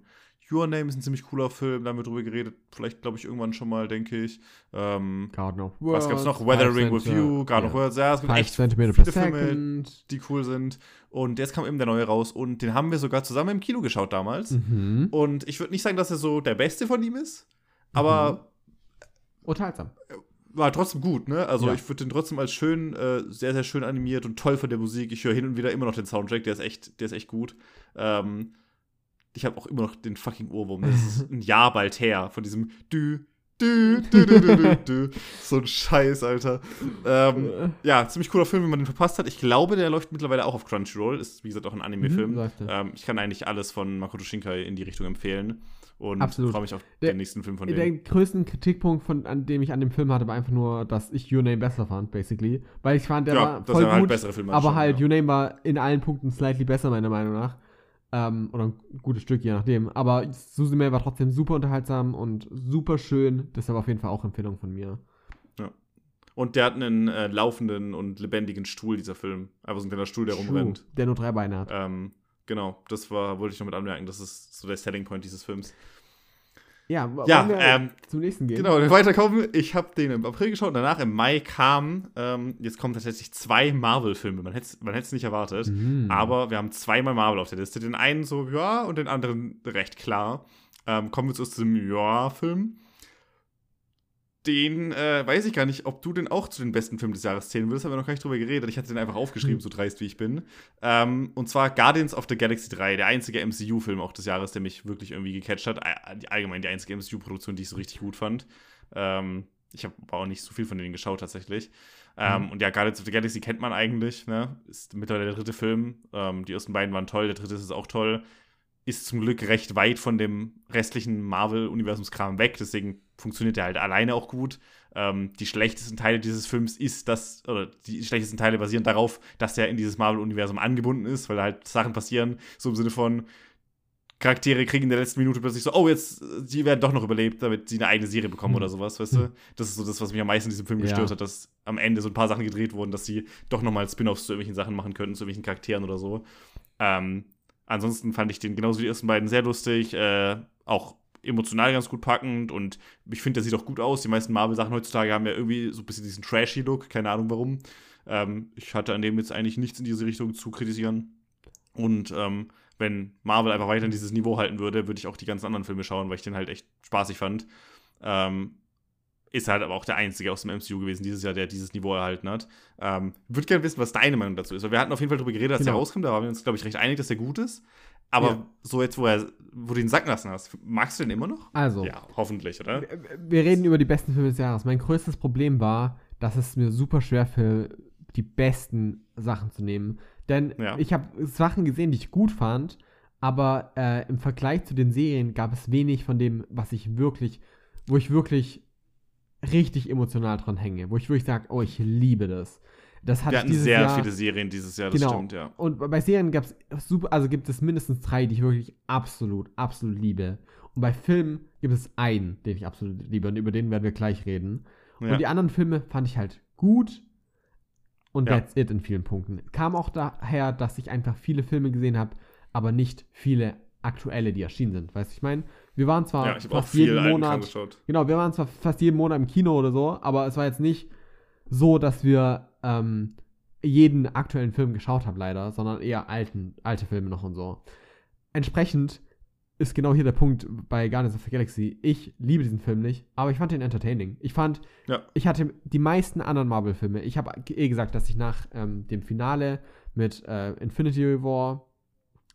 Your Name ist ein ziemlich cooler Film, da haben wir drüber geredet. Vielleicht, glaube ich, irgendwann schon mal, denke ich. Ähm, Garden of was gab's noch? Worlds, Weathering with You, Garden of ja. Worlds. Ja, es gibt 5 echt Centimeter per viele Filme, die cool sind. Und jetzt kam eben der neue raus und den haben wir sogar zusammen im Kino geschaut damals. Mhm. Und ich würde nicht sagen, dass er so der beste von ihm ist, aber Unterhaltsam. war trotzdem gut, ne? Also Ja. ich würde den trotzdem als schön, äh, sehr, sehr schön animiert und toll von der Musik. Ich höre hin und wieder immer noch den Soundtrack, der ist echt, der ist echt gut. Ähm, ich habe auch immer noch den fucking Ohrwurm. Das ist (laughs) ein Jahr bald her von diesem Dü, Dü, Dü, Dü, Dü, Dü, Dü. So ein Scheiß, Alter. Ähm, ja, ziemlich cooler Film, wenn man den verpasst hat. Ich glaube, der läuft mittlerweile auch auf Crunchyroll. Ist, wie gesagt, auch ein Anime-Film. Mhm, läuft er. ähm, ich kann eigentlich alles von Makoto Shinkai in die Richtung empfehlen. Und freue mich auf Der- den nächsten Film von dem. Der größten Kritikpunkt, von, an dem ich an dem Film hatte, war einfach nur, dass ich Your Name besser fand, basically. Weil ich fand, der ja, war voll halt gut, Filme aber anschauen, halt ja. Your Name war in allen Punkten slightly besser, meiner Meinung nach. Ähm, oder ein gutes Stück, je nachdem. Aber Suzume war trotzdem super unterhaltsam und super schön. Deshalb auf jeden Fall auch Empfehlung von mir. Und der hat einen äh, laufenden und lebendigen Stuhl, dieser Film. Einfach so ein kleiner Stuhl, der True, rumrennt. Der nur drei Beine hat. Ähm, genau, das war, wollte ich noch mit anmerken. Das ist so der Selling Point dieses Films. Ja, Ja, ähm, zum nächsten gehen. Genau, weiterkommen. Ich habe den im April geschaut und danach im Mai kam, ähm, jetzt kommen tatsächlich zwei Marvel-Filme. Man hätte es man hätt's nicht erwartet. Mhm. Aber wir haben zweimal Marvel auf der Liste. Den einen so, ja, und den anderen recht klar. Ähm, kommen wir zu dem Ja-Film. Den äh, weiß ich gar nicht, ob du den auch zu den besten Filmen des Jahres zählen würdest, haben wir noch gar nicht drüber geredet. Ich hatte den einfach aufgeschrieben, Mhm. so dreist wie ich bin. Ähm, und zwar Guardians of the Galaxy 3, der einzige MCU-Film auch des Jahres, der mich wirklich irgendwie gecatcht hat. All- Allgemein die einzige MCU-Produktion, die ich so richtig gut fand. Ähm, ich habe auch nicht so viel von denen geschaut tatsächlich. Ähm, Mhm. Und ja, Guardians of the Galaxy kennt man eigentlich, ne? Ist mittlerweile der dritte Film. Ähm, die ersten beiden waren toll, der dritte ist auch toll. Ist zum Glück recht weit von dem restlichen Marvel-Universumskram weg, deswegen funktioniert der halt alleine auch gut. Ähm, die schlechtesten Teile dieses Films ist das, oder die schlechtesten Teile basieren darauf, dass er in dieses Marvel-Universum angebunden ist, weil halt Sachen passieren, so im Sinne von, Charaktere kriegen in der letzten Minute plötzlich so, oh, jetzt, die werden doch noch überlebt, damit sie eine eigene Serie bekommen Hm. oder sowas, weißt du? Das ist so das, was mich am meisten in diesem Film Ja. gestört hat, dass am Ende so ein paar Sachen gedreht wurden, dass sie doch nochmal Spin-offs zu irgendwelchen Sachen machen könnten, zu irgendwelchen Charakteren oder so. Ähm, ansonsten fand ich den genauso wie die ersten beiden sehr lustig, äh, auch emotional ganz gut packend und ich finde, der sieht auch gut aus. Die meisten Marvel-Sachen heutzutage haben ja irgendwie so ein bisschen diesen trashy Look, keine Ahnung warum. Ähm, ich hatte an dem jetzt eigentlich nichts in diese Richtung zu kritisieren. Und ähm, wenn Marvel einfach weiter in dieses Niveau halten würde, würde ich auch die ganzen anderen Filme schauen, weil ich den halt echt spaßig fand. Ähm, ist halt aber auch der einzige aus dem MCU gewesen dieses Jahr, der dieses Niveau erhalten hat. Ähm, würde gerne wissen, was deine Meinung dazu ist. Weil wir hatten auf jeden Fall darüber geredet, der Genau. rauskommt. Da waren wir uns, glaube ich, recht einig, dass der gut ist. Aber Ja. so jetzt, wo, er, wo du ihn sacken lassen hast, magst du den immer noch? Also, Ja, hoffentlich, oder? wir reden über die besten Filme des Jahres. Mein größtes Problem war, dass es mir super schwer für die besten Sachen zu nehmen. Denn Ja. ich habe Sachen gesehen, die ich gut fand, aber äh, im Vergleich zu den Serien gab es wenig von dem, was ich wirklich, wo ich wirklich richtig emotional dran hänge, wo ich wirklich sage, oh, ich liebe das. Das hatte Wir hatten sehr Jahr, viele Serien dieses Jahr, das Genau. stimmt, ja. Und bei Serien gab es super, also gibt es mindestens drei, die ich wirklich absolut, absolut liebe. Und bei Filmen gibt es einen, den ich absolut liebe und über den werden wir gleich reden. ja. Und die anderen Filme fand ich halt gut und Ja. that's it in vielen Punkten. Kam auch daher, dass ich einfach viele Filme gesehen habe, aber nicht viele aktuelle, die erschienen sind. Weißt du, ich meine, wir waren zwar ja, fast jeden Monat. Genau, wir waren zwar fast jeden Monat im Kino oder so, aber es war jetzt nicht so, dass wir ähm, jeden aktuellen Film geschaut haben, leider, sondern eher alten, alte Filme noch und so. Entsprechend ist genau hier der Punkt bei Guardians of the Galaxy. Ich liebe diesen Film nicht, aber ich fand ihn entertaining. Ich fand, Ja. ich hatte die meisten anderen Marvel-Filme. Ich habe eh gesagt, dass ich nach ähm, dem Finale mit äh, Infinity War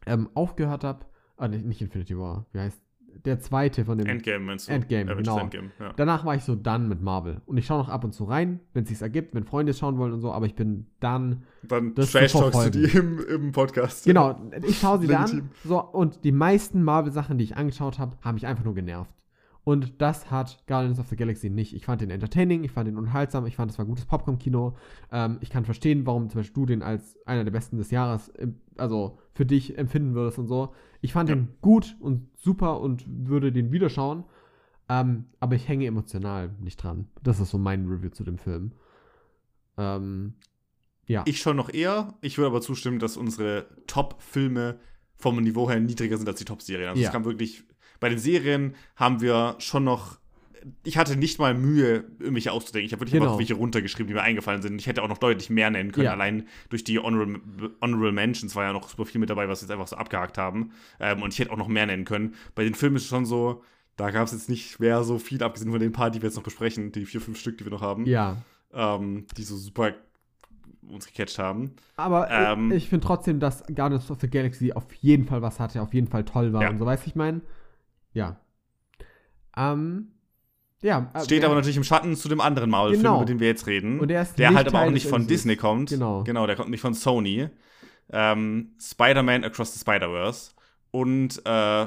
ähm, aufgehört habe. Ah, nicht nicht Infinity War, wie heißt der zweite von dem Endgame meinst du? Endgame, Avengers genau. Endgame, ja. Danach war ich so dann mit Marvel. Und ich schaue noch ab und zu rein, wenn es sich ergibt, wenn Freunde es schauen wollen und so, aber ich bin dann. Dann trash-talkst du die im, im Podcast. Genau, ich schaue sie dann. So, und die meisten Marvel-Sachen, die ich angeschaut habe, haben mich einfach nur genervt. Und das hat Guardians of the Galaxy nicht. Ich fand den entertaining, ich fand den unterhaltsam, ich fand es war gutes Popcorn-Kino. Ähm, ich kann verstehen, warum zum Beispiel du den als einer der besten des Jahres, also für dich empfinden würdest und so. Ich fand Ja. den gut und super und würde den wieder schauen. Ähm, aber ich hänge emotional nicht dran. Das ist so mein Review zu dem Film. Ähm, ja. Ich schon noch eher. Ich würde aber zustimmen, dass unsere Top-Filme vom Niveau her niedriger sind als die Top-Serien. Also Ja. es kam wirklich. Bei den Serien haben wir schon noch. Ich hatte nicht mal Mühe, irgendwelche auszudenken. Ich habe wirklich Genau. einfach welche runtergeschrieben, die mir eingefallen sind. Ich hätte auch noch deutlich mehr nennen können. Ja. Allein durch die Honorable, Honorable Mentions war ja noch super viel mit dabei, was wir jetzt einfach so abgehakt haben. Ähm, und ich hätte auch noch mehr nennen können. Bei den Filmen ist es schon so, da gab es jetzt nicht mehr so viel, abgesehen von den paar, die wir jetzt noch besprechen, die vier, fünf Stück, die wir noch haben, ja. ähm, die so super uns gecatcht haben. Aber Ähm, ich, ich finde trotzdem, dass Guardians of the Galaxy auf jeden Fall was hatte, auf jeden Fall toll war Ja. und so, weißt du, ich meine? Ja. Ähm, ja. äh, Steht aber natürlich im Schatten zu dem anderen Marvel-Film, Genau. über den wir jetzt reden. Und der ist der halt aber auch nicht von. Disney kommt. Genau. Genau, der kommt nicht von Sony. Ähm, Spider-Man Across the Spider-Verse. Und äh,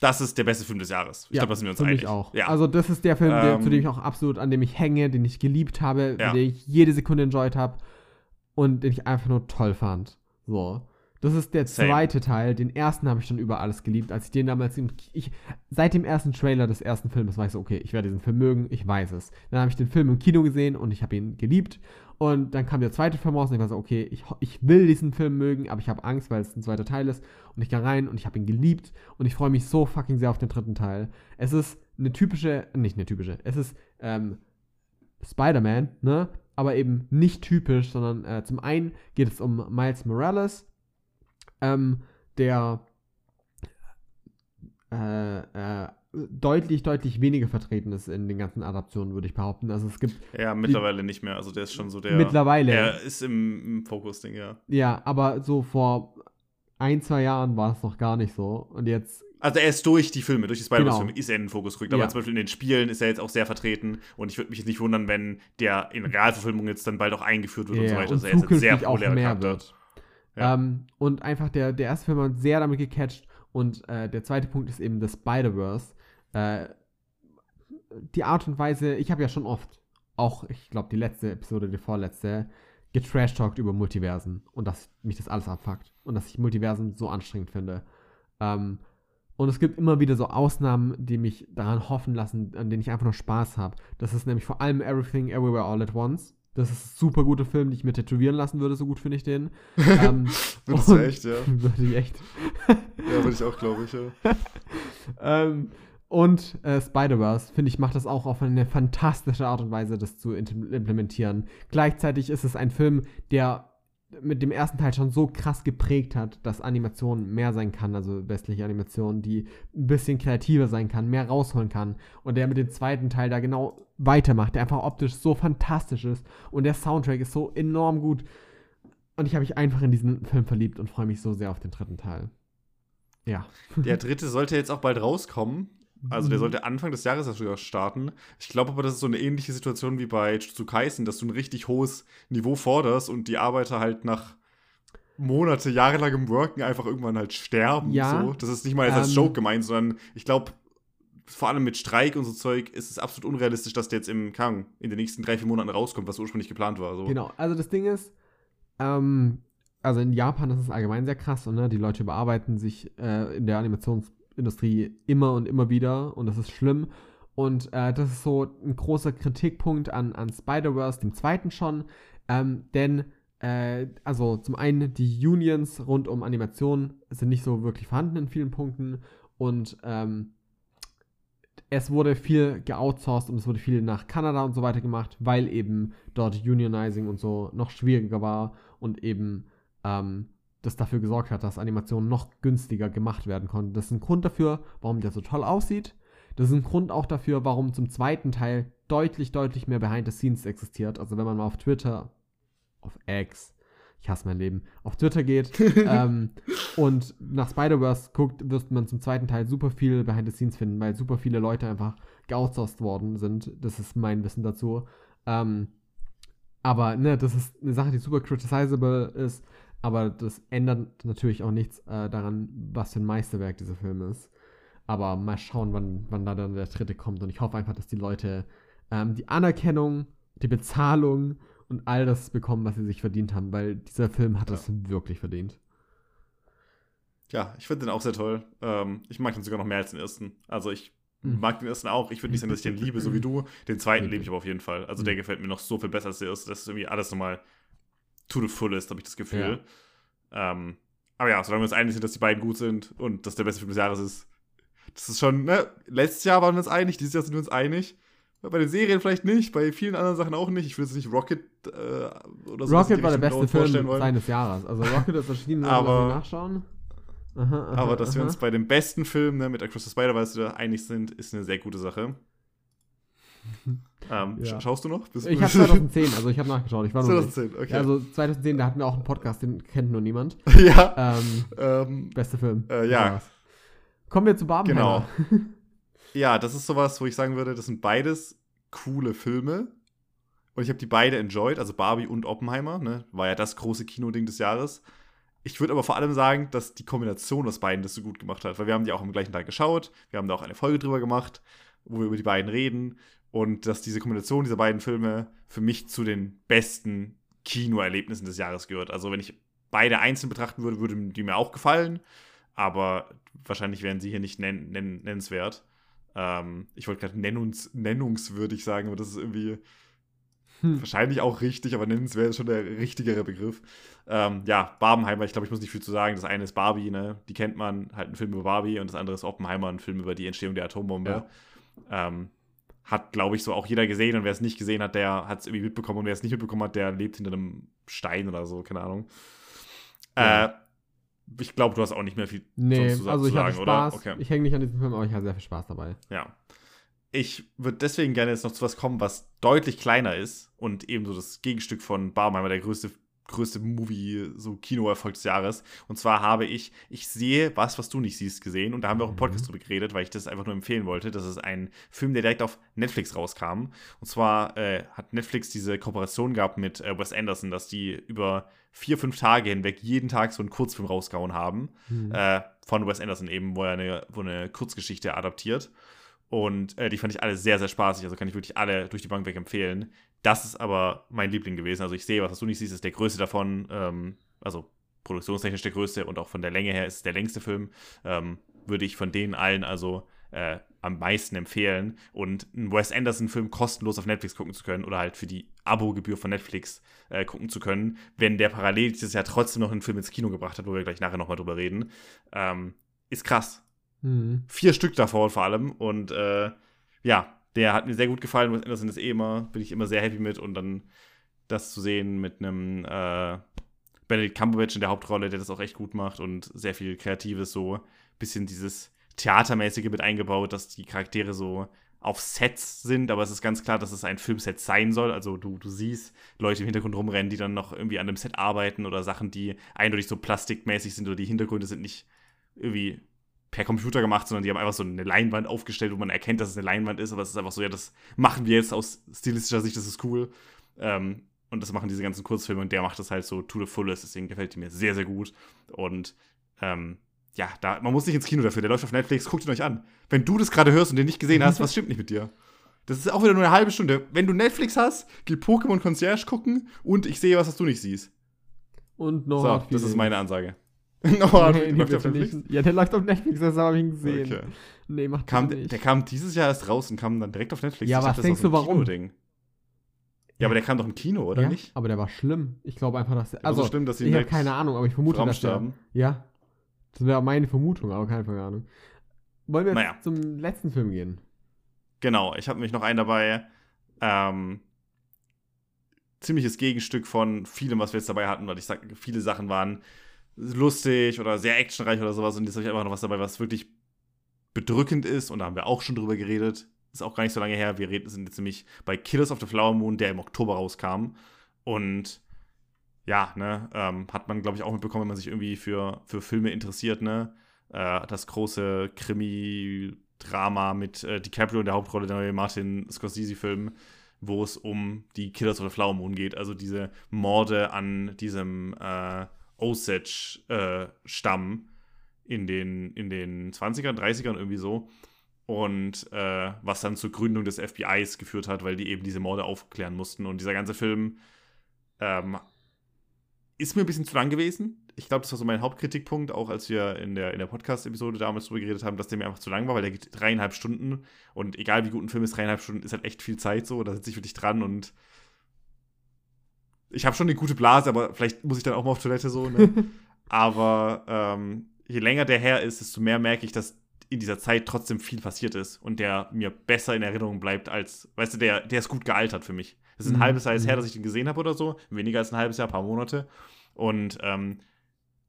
das ist der beste Film des Jahres. Ich ja, glaube, da sind wir uns für einig. mich auch. Ja. Also, das ist der Film, der, Ähm, zu dem ich auch absolut, an dem ich hänge, den ich geliebt habe, Ja. den ich jede Sekunde enjoyed habe und den ich einfach nur toll fand. So. Das ist der Same. zweite Teil. Den ersten habe ich schon über alles geliebt. Als ich den damals im ich Seit dem ersten Trailer des ersten Films war ich so, okay, ich werde diesen Film mögen, ich weiß es. Dann habe ich den Film im Kino gesehen und ich habe ihn geliebt. Und dann kam der zweite Film raus und ich war so, okay, ich, ich will diesen Film mögen, aber ich habe Angst, weil es ein zweiter Teil ist. Und ich gehe rein und ich habe ihn geliebt und ich freue mich so fucking sehr auf den dritten Teil. Es ist eine typische, nicht eine typische, es ist ähm, Spider-Man, ne? Aber eben nicht typisch, sondern äh, zum einen geht es um Miles Morales, ähm, der äh, äh, deutlich, deutlich weniger vertreten ist in den ganzen Adaptionen, würde ich behaupten. Also es gibt. Ja, mittlerweile nicht mehr. Also der ist schon so der. Mittlerweile. Er ist im, im Fokus-Ding, ja. Ja, aber so vor ein, zwei Jahren war es noch gar nicht so. Und jetzt. Also er ist durch die Filme, durch die Spider-Man-Filme Genau. ist er in den Fokus gerückt. Aber Ja. zum Beispiel in den Spielen ist er jetzt auch sehr vertreten. Und ich würde mich jetzt nicht wundern, wenn der in Realverfilmung jetzt dann bald auch eingeführt wird und so Ja, weiter. und Also er ist ein sehr Charakter. wird. Ja. Ähm, und einfach der, der erste Film hat sehr damit gecatcht. Und äh, der zweite Punkt ist eben das Spider-Verse. Äh, die Art und Weise, ich habe ja schon oft, auch ich glaube die letzte Episode, die vorletzte, getrashtalkt über Multiversen und dass mich das alles abfuckt und dass ich Multiversen so anstrengend finde. Ähm, und es gibt immer wieder so Ausnahmen, die mich daran hoffen lassen, an denen ich einfach nur Spaß habe. Das ist nämlich vor allem Everything Everywhere All at Once. Das ist ein super guter Film, den ich mir tätowieren lassen würde, so gut finde ich den. (laughs) ähm, Würdest du echt, ja. (laughs) Würde ich echt. Ja, würde ich auch, glaube ich, ja. (laughs) Ähm, und äh, Spider-Verse, finde ich, macht das auch auf eine fantastische Art und Weise, das zu implementieren. Gleichzeitig ist es ein Film, der mit dem ersten Teil schon so krass geprägt hat, dass Animation mehr sein kann, also westliche Animation, die ein bisschen kreativer sein kann, mehr rausholen kann. Und der mit dem zweiten Teil da genau weitermacht, der einfach optisch so fantastisch ist. Und der Soundtrack ist so enorm gut. Und ich habe mich einfach in diesen Film verliebt und freue mich so sehr auf den dritten Teil. Ja. Der dritte sollte jetzt auch bald rauskommen. Also Mhm. der sollte Anfang des Jahres erst sogar starten. Ich glaube aber, das ist so eine ähnliche Situation wie bei Jujutsu Kaisen, dass du ein richtig hohes Niveau forderst und die Arbeiter halt nach Monate, jahrelangem Worken einfach irgendwann halt sterben. Ja, So. Das ist nicht mal jetzt als ähm, Joke gemeint, sondern ich glaube, vor allem mit Streik und so Zeug ist es absolut unrealistisch, dass der jetzt im Kang in den nächsten drei, vier Monaten rauskommt, was ursprünglich geplant war. So. Genau, also das Ding ist, ähm, also in Japan ist es allgemein sehr krass und ne, die Leute überarbeiten sich äh, in der Animationsindustrie immer und immer wieder und das ist schlimm. Und äh, das ist so ein großer Kritikpunkt an, an Spider-Verse, dem zweiten schon, ähm, denn äh, also zum einen die Unions rund um Animation sind nicht so wirklich vorhanden in vielen Punkten und ähm, es wurde viel geoutsourced und es wurde viel nach Kanada und so weiter gemacht, weil eben dort Unionizing und so noch schwieriger war und eben ähm, das dafür gesorgt hat, dass Animationen noch günstiger gemacht werden konnten. Das ist ein Grund dafür, warum der so toll aussieht. Das ist ein Grund auch dafür, warum zum zweiten Teil deutlich, deutlich mehr Behind the Scenes existiert. Also wenn man mal auf Twitter, auf X, ich hasse mein Leben, auf Twitter geht (laughs) ähm, und nach Spider-Verse guckt, wird man zum zweiten Teil super viel Behind the Scenes finden, weil super viele Leute einfach geoutsourced worden sind. Das ist mein Wissen dazu. Ähm, aber ne, das ist eine Sache, die super criticizable ist, aber das ändert natürlich auch nichts äh, daran, was für ein Meisterwerk dieser Film ist. Aber mal schauen, wann, wann da dann der dritte kommt. Und ich hoffe einfach, dass die Leute ähm, die Anerkennung, die Bezahlung und all das bekommen, was sie sich verdient haben, weil dieser Film hat Ja. es wirklich verdient. Ja, ich finde den auch sehr toll. Ähm, ich mag den sogar noch mehr als den ersten. Also ich Mhm. mag den ersten auch. Ich würde nicht sagen, dass ich den liebe, so wie du. Den zweiten liebe ich aber auf jeden Fall. Also der gefällt mir noch so viel besser als der erste. Das ist irgendwie alles nochmal to the fullest, habe ich das Gefühl. Ähm, aber ja, solange wir uns einig sind, dass die beiden gut sind und dass der beste Film des Jahres ist, das ist schon, ne? Letztes Jahr waren wir uns einig, dieses Jahr sind wir uns einig. Bei den Serien vielleicht nicht, bei vielen anderen Sachen auch nicht. Ich will jetzt nicht Rocket äh, oder so. Rocket war der beste Film seines Jahres. Also Rocket ist erschienen, Aber- nachschauen. Aha, aha, Aber dass wir aha. uns bei dem besten Film ne, mit Across the Spider-Verse wieder einig sind, ist eine sehr gute Sache. Ähm, Ja. sch- Schaust du noch? Bist- Ich habe (laughs) 2010, also ich habe nachgeschaut. Ich war noch nicht. 2010, okay. Ja, also 2010, da hatten wir auch einen Podcast, den kennt nur niemand. (laughs) ja. Ähm, Ähm, beste Film. Äh, ja. Kommen wir zu Barbenheimer. Genau. (laughs) ja, das ist sowas, wo ich sagen würde, das sind beides coole Filme. Und ich habe die beide enjoyed, also Barbie und Oppenheimer, ne? War ja das große Kinoding des Jahres. Ich würde aber vor allem sagen, dass die Kombination aus beiden das so gut gemacht hat, weil wir haben die auch am gleichen Tag geschaut, wir haben da auch eine Folge drüber gemacht, wo wir über die beiden reden und dass diese Kombination dieser beiden Filme für mich zu den besten Kinoerlebnissen des Jahres gehört. Also wenn ich beide einzeln betrachten würde, würden die mir auch gefallen, aber wahrscheinlich wären sie hier nicht nenn nenn nennenswert. Ähm, ich wollte gerade nennungs nennungswürdig sagen, aber das ist irgendwie Hm. wahrscheinlich auch richtig, aber nennenswert ist schon der richtigere Begriff. Ähm, ja, Barbenheimer, ich glaube, ich muss nicht viel zu sagen. Das eine ist Barbie, ne? Die kennt man, halt ein Film über Barbie und das andere ist Oppenheimer, ein Film über die Entstehung der Atombombe. Ähm, hat, glaube ich, so auch jeder gesehen und wer es nicht gesehen hat, der hat es irgendwie mitbekommen und wer es nicht mitbekommen hat, der lebt hinter einem Stein oder so, keine Ahnung. Ja. Äh, ich glaube, du hast auch nicht mehr viel Nee, sonst zu, also zu ich hatte sagen, Spaß. oder? Okay. Ich hänge nicht an diesem Film, aber ich hatte sehr viel Spaß dabei. Ja. Ich würde deswegen gerne jetzt noch zu was kommen, was deutlich kleiner ist und eben so das Gegenstück von Barbenheimer, der größte, größte Movie, so Kinoerfolg des Jahres. Und zwar habe ich Ich sehe was, was du nicht siehst, gesehen. Und da haben wir auch im Podcast Mhm. drüber geredet, weil ich das einfach nur empfehlen wollte. Das ist ein Film, der direkt auf Netflix rauskam. Und zwar äh, hat Netflix diese Kooperation gehabt mit äh, Wes Anderson, dass die über vier, fünf Tage hinweg jeden Tag so einen Kurzfilm rausgehauen haben Hm. äh, von Wes Anderson eben, wo er eine, wo eine Kurzgeschichte adaptiert. Und äh, die fand ich alle sehr, sehr spaßig. Also kann ich wirklich alle durch die Bank weg empfehlen. Das ist aber mein Liebling gewesen. Also ich sehe, was du nicht siehst, ist der größte davon. Ähm, also produktionstechnisch der größte und auch von der Länge her ist es der längste Film. Ähm, würde ich von denen allen also äh, am meisten empfehlen. Und einen Wes Anderson-Film kostenlos auf Netflix gucken zu können oder halt für die Abo-Gebühr von Netflix äh, gucken zu können, wenn der parallel dieses Jahr trotzdem noch einen Film ins Kino gebracht hat, wo wir gleich nachher nochmal drüber reden, ähm, ist krass Hm. vier Stück davor vor allem. Und äh, ja, der hat mir sehr gut gefallen. Wes Anderson ist eh immer, bin ich immer sehr happy mit. Und dann das zu sehen mit einem äh, Benedict Cumberbatch in der Hauptrolle, der das auch echt gut macht und sehr viel Kreatives, so bisschen dieses Theatermäßige mit eingebaut, dass die Charaktere so auf Sets sind, aber es ist ganz klar, dass es ein Filmset sein soll. Also du, du siehst Leute im Hintergrund rumrennen, die dann noch irgendwie an dem Set arbeiten oder Sachen, die eindeutig so plastikmäßig sind oder die Hintergründe sind nicht irgendwie per Computer gemacht, sondern die haben einfach so eine Leinwand aufgestellt, wo man erkennt, dass es eine Leinwand ist, aber es ist einfach so, ja, das machen wir jetzt aus stilistischer Sicht, das ist cool. Ähm, und das machen diese ganzen Kurzfilme und der macht das halt so to the fullest, deswegen gefällt die mir sehr, sehr gut. Und ähm, ja, da, man muss nicht ins Kino dafür, der läuft auf Netflix, guckt ihn euch an. Wenn du das gerade hörst und den nicht gesehen hast, was stimmt nicht mit dir? Das ist auch wieder nur eine halbe Stunde. Wenn du Netflix hast, geh Pokémon Concierge gucken und ich sehe was, was du nicht siehst. Und No so, das ist meine Ansage. (laughs) no Hard Nee, Feelings. nee, Läuft auf Netflix? nicht. Ja, der läuft auf Netflix, das habe ich ihn gesehen. Okay. Nee, macht Kam, nicht. der kam dieses Jahr erst raus und kam dann direkt auf Netflix. Ja, Ich dachte, das denkst auch du, so warum? Kinoding. Ja, aber der kam doch im Kino, oder ja, nicht? aber der war schlimm. Ich glaube einfach, dass der, Also also, schlimm, dass sie ich habe keine Ahnung, aber ich vermute, dass der, ja, das wäre meine Vermutung, aber keine Ahnung. Wollen wir jetzt Naja. zum letzten Film gehen? Genau, ich habe nämlich noch einen dabei. Ähm, ziemliches Gegenstück von vielem, was wir jetzt dabei hatten, weil ich sage, viele Sachen waren lustig oder sehr actionreich oder sowas und jetzt habe ich einfach noch was dabei, was wirklich bedrückend ist und da haben wir auch schon drüber geredet. Ist auch gar nicht so lange her. Wir reden, sind jetzt nämlich bei Killers of the Flower Moon, der im Oktober rauskam. Und ja, ne, ähm, hat man, glaube ich, auch mitbekommen, wenn man sich irgendwie für, für Filme interessiert, ne? Äh, das große Krimi-Drama mit äh, DiCaprio in der Hauptrolle, der neue Martin Scorsese-Film, wo es um die Killers of the Flower Moon geht. Also diese Morde an diesem äh, Osage-Stamm in, den, in den 20ern, 30ern irgendwie so. Und äh, was dann zur Gründung des FBIs geführt hat, weil die eben diese Morde aufklären mussten. Und dieser ganze Film ähm, ist mir ein bisschen zu lang gewesen. Ich glaube, das war so mein Hauptkritikpunkt, auch als wir in der, in der Podcast-Episode damals drüber geredet haben, dass der mir einfach zu lang war, weil der geht dreieinhalb Stunden. Und egal wie gut ein Film ist, dreieinhalb Stunden ist halt echt viel Zeit so. Da sitze ich wirklich dran und ich habe schon eine gute Blase, aber vielleicht muss ich dann auch mal auf Toilette so. Ne? (laughs) aber ähm, je länger der her ist, desto mehr merke ich, dass in dieser Zeit trotzdem viel passiert ist und der mir besser in Erinnerung bleibt als, weißt du, der, der ist gut gealtert für mich. Es ist ein Mhm, halbes Jahr jetzt her, mhm. dass ich den gesehen habe oder so. Weniger als ein halbes Jahr, ein paar Monate. Und ähm,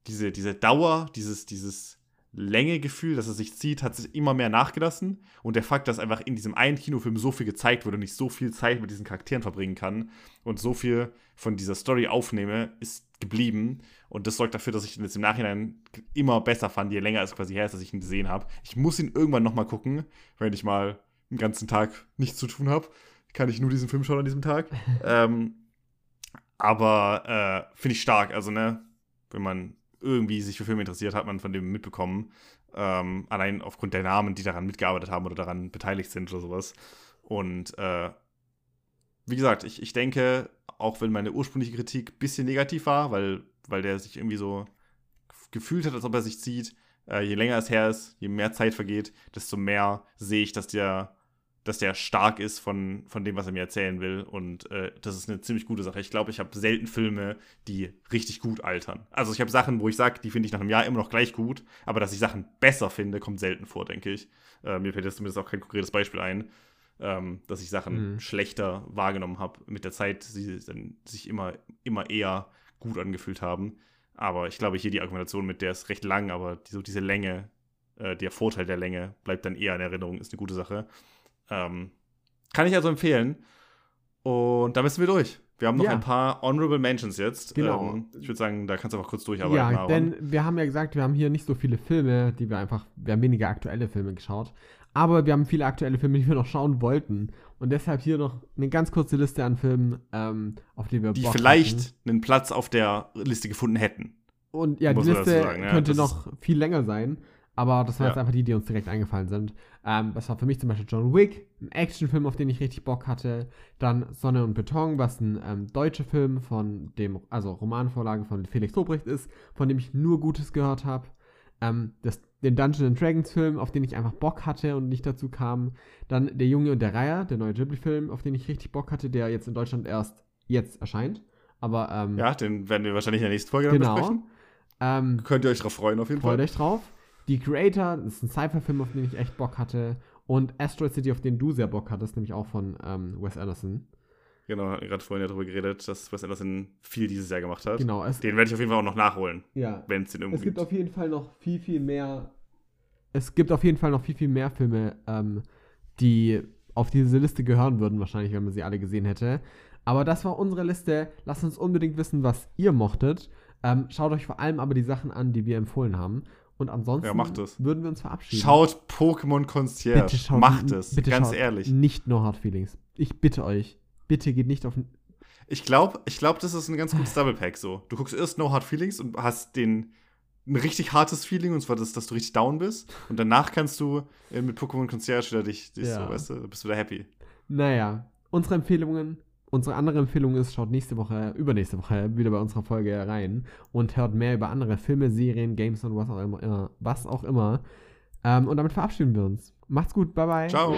diese, diese Dauer, dieses, dieses Längegefühl, dass er sich zieht, hat sich immer mehr nachgelassen. Und der Fakt, dass einfach in diesem einen Kinofilm so viel gezeigt wurde und ich so viel Zeit mit diesen Charakteren verbringen kann und so viel von dieser Story aufnehme, ist geblieben. Und das sorgt dafür, dass ich ihn jetzt im Nachhinein immer besser fand, je länger es quasi her ist, dass ich ihn gesehen habe. Ich muss ihn irgendwann nochmal gucken, wenn ich mal einen ganzen Tag nichts zu tun habe. Kann ich nur diesen Film schauen an diesem Tag. (laughs) ähm, aber äh, finde ich stark. Also, ne, wenn man irgendwie sich für Filme interessiert, hat man von dem mitbekommen. Ähm, allein aufgrund der Namen, die daran mitgearbeitet haben oder daran beteiligt sind oder sowas. Und äh, wie gesagt, ich, ich denke, auch wenn meine ursprüngliche Kritik ein bisschen negativ war, weil, weil der sich irgendwie so gefühlt hat, als ob er sich zieht, äh, je länger es her ist, je mehr Zeit vergeht, desto mehr sehe ich, dass der, dass der stark ist von, von dem, was er mir erzählen will. Und äh, das ist eine ziemlich gute Sache. Ich glaube, ich habe selten Filme, die richtig gut altern. Also ich habe Sachen, wo ich sage, die finde ich nach einem Jahr immer noch gleich gut, aber dass ich Sachen besser finde, kommt selten vor, denke ich. Äh, mir fällt jetzt zumindest auch kein konkretes Beispiel ein, ähm, dass ich Sachen Mhm. schlechter wahrgenommen habe mit der Zeit, sie dann sich immer, immer eher gut angefühlt haben. Aber ich glaube, hier die Argumentation mit der ist recht lang, aber die, so diese Länge, äh, der Vorteil der Länge bleibt dann eher in Erinnerung, ist eine gute Sache. Ähm, kann ich also empfehlen. Und da müssen wir durch. Wir haben noch Ja. ein paar Honorable Mentions jetzt. Genau. Ähm, ich würde sagen, da kannst du einfach kurz durcharbeiten. Ja, Aaron. denn wir haben ja gesagt, wir haben hier nicht so viele Filme, die wir einfach, wir haben weniger aktuelle Filme geschaut, aber wir haben viele aktuelle Filme, die wir noch schauen wollten. Und deshalb hier noch eine ganz kurze Liste an Filmen, ähm, auf die wir die Bock vielleicht hatten. einen Platz auf der Liste gefunden hätten. Und ja, die Liste sagen, ja, könnte noch viel länger sein, aber das waren Ja. jetzt einfach die, die uns direkt eingefallen sind. Ähm, das war für mich zum Beispiel John Wick, ein Actionfilm, auf den ich richtig Bock hatte. Dann Sonne und Beton, was ein ähm, deutscher Film von dem, also Romanvorlage von Felix Lobrecht ist, von dem ich nur Gutes gehört habe. Ähm, das, den Dungeons and Dragons Film, auf den ich einfach Bock hatte und nicht dazu kam. Dann Der Junge und der Reiher, der neue Ghibli-Film, auf den ich richtig Bock hatte, der jetzt in Deutschland erst jetzt erscheint. Aber ähm, Ja, den werden wir wahrscheinlich in der nächsten Folge genau. besprechen. Ähm, Könnt ihr euch darauf freuen, auf jeden Freut Fall. euch drauf. Die Creator, das ist ein Cypher-Film, auf den ich echt Bock hatte. Und Asteroid City, auf den du sehr Bock hattest, nämlich auch von ähm, Wes Anderson. Genau, wir hatten gerade vorhin ja darüber geredet, dass Wes Anderson viel dieses Jahr gemacht hat. Genau, es, Den werde ich auf jeden Fall auch noch nachholen, ja. wenn es den irgendwo es gibt gibt. auf jeden Fall noch viel, viel mehr. Es gibt auf jeden Fall noch viel, viel mehr Filme, ähm, die auf diese Liste gehören würden, wahrscheinlich, wenn man sie alle gesehen hätte. Aber das war unsere Liste. Lasst uns unbedingt wissen, was ihr mochtet. Ähm, schaut euch vor allem aber die Sachen an, die wir empfohlen haben. Und ansonsten Ja, macht es. würden wir uns verabschieden. Schaut Pokémon Concierge. Bitte schaut, Macht es, bitte ganz schaut ehrlich. Nicht No Hard Feelings. Ich bitte euch. Bitte geht nicht auf. Ich glaube, ich glaub, das ist ein ganz gutes Double Pack so. Du guckst erst No Hard Feelings und hast den ein richtig hartes Feeling, und zwar das, dass du richtig down bist. Und danach kannst du äh, mit Pokémon Concierge wieder dich, dich Ja. so, weißt du, bist du wieder happy. Naja, unsere Empfehlungen. Unsere andere Empfehlung ist, schaut nächste Woche, übernächste Woche wieder bei unserer Folge rein und hört mehr über andere Filme, Serien, Games und was auch immer. Was auch immer. Ähm, und damit verabschieden wir uns. Macht's gut, bye bye. Ciao.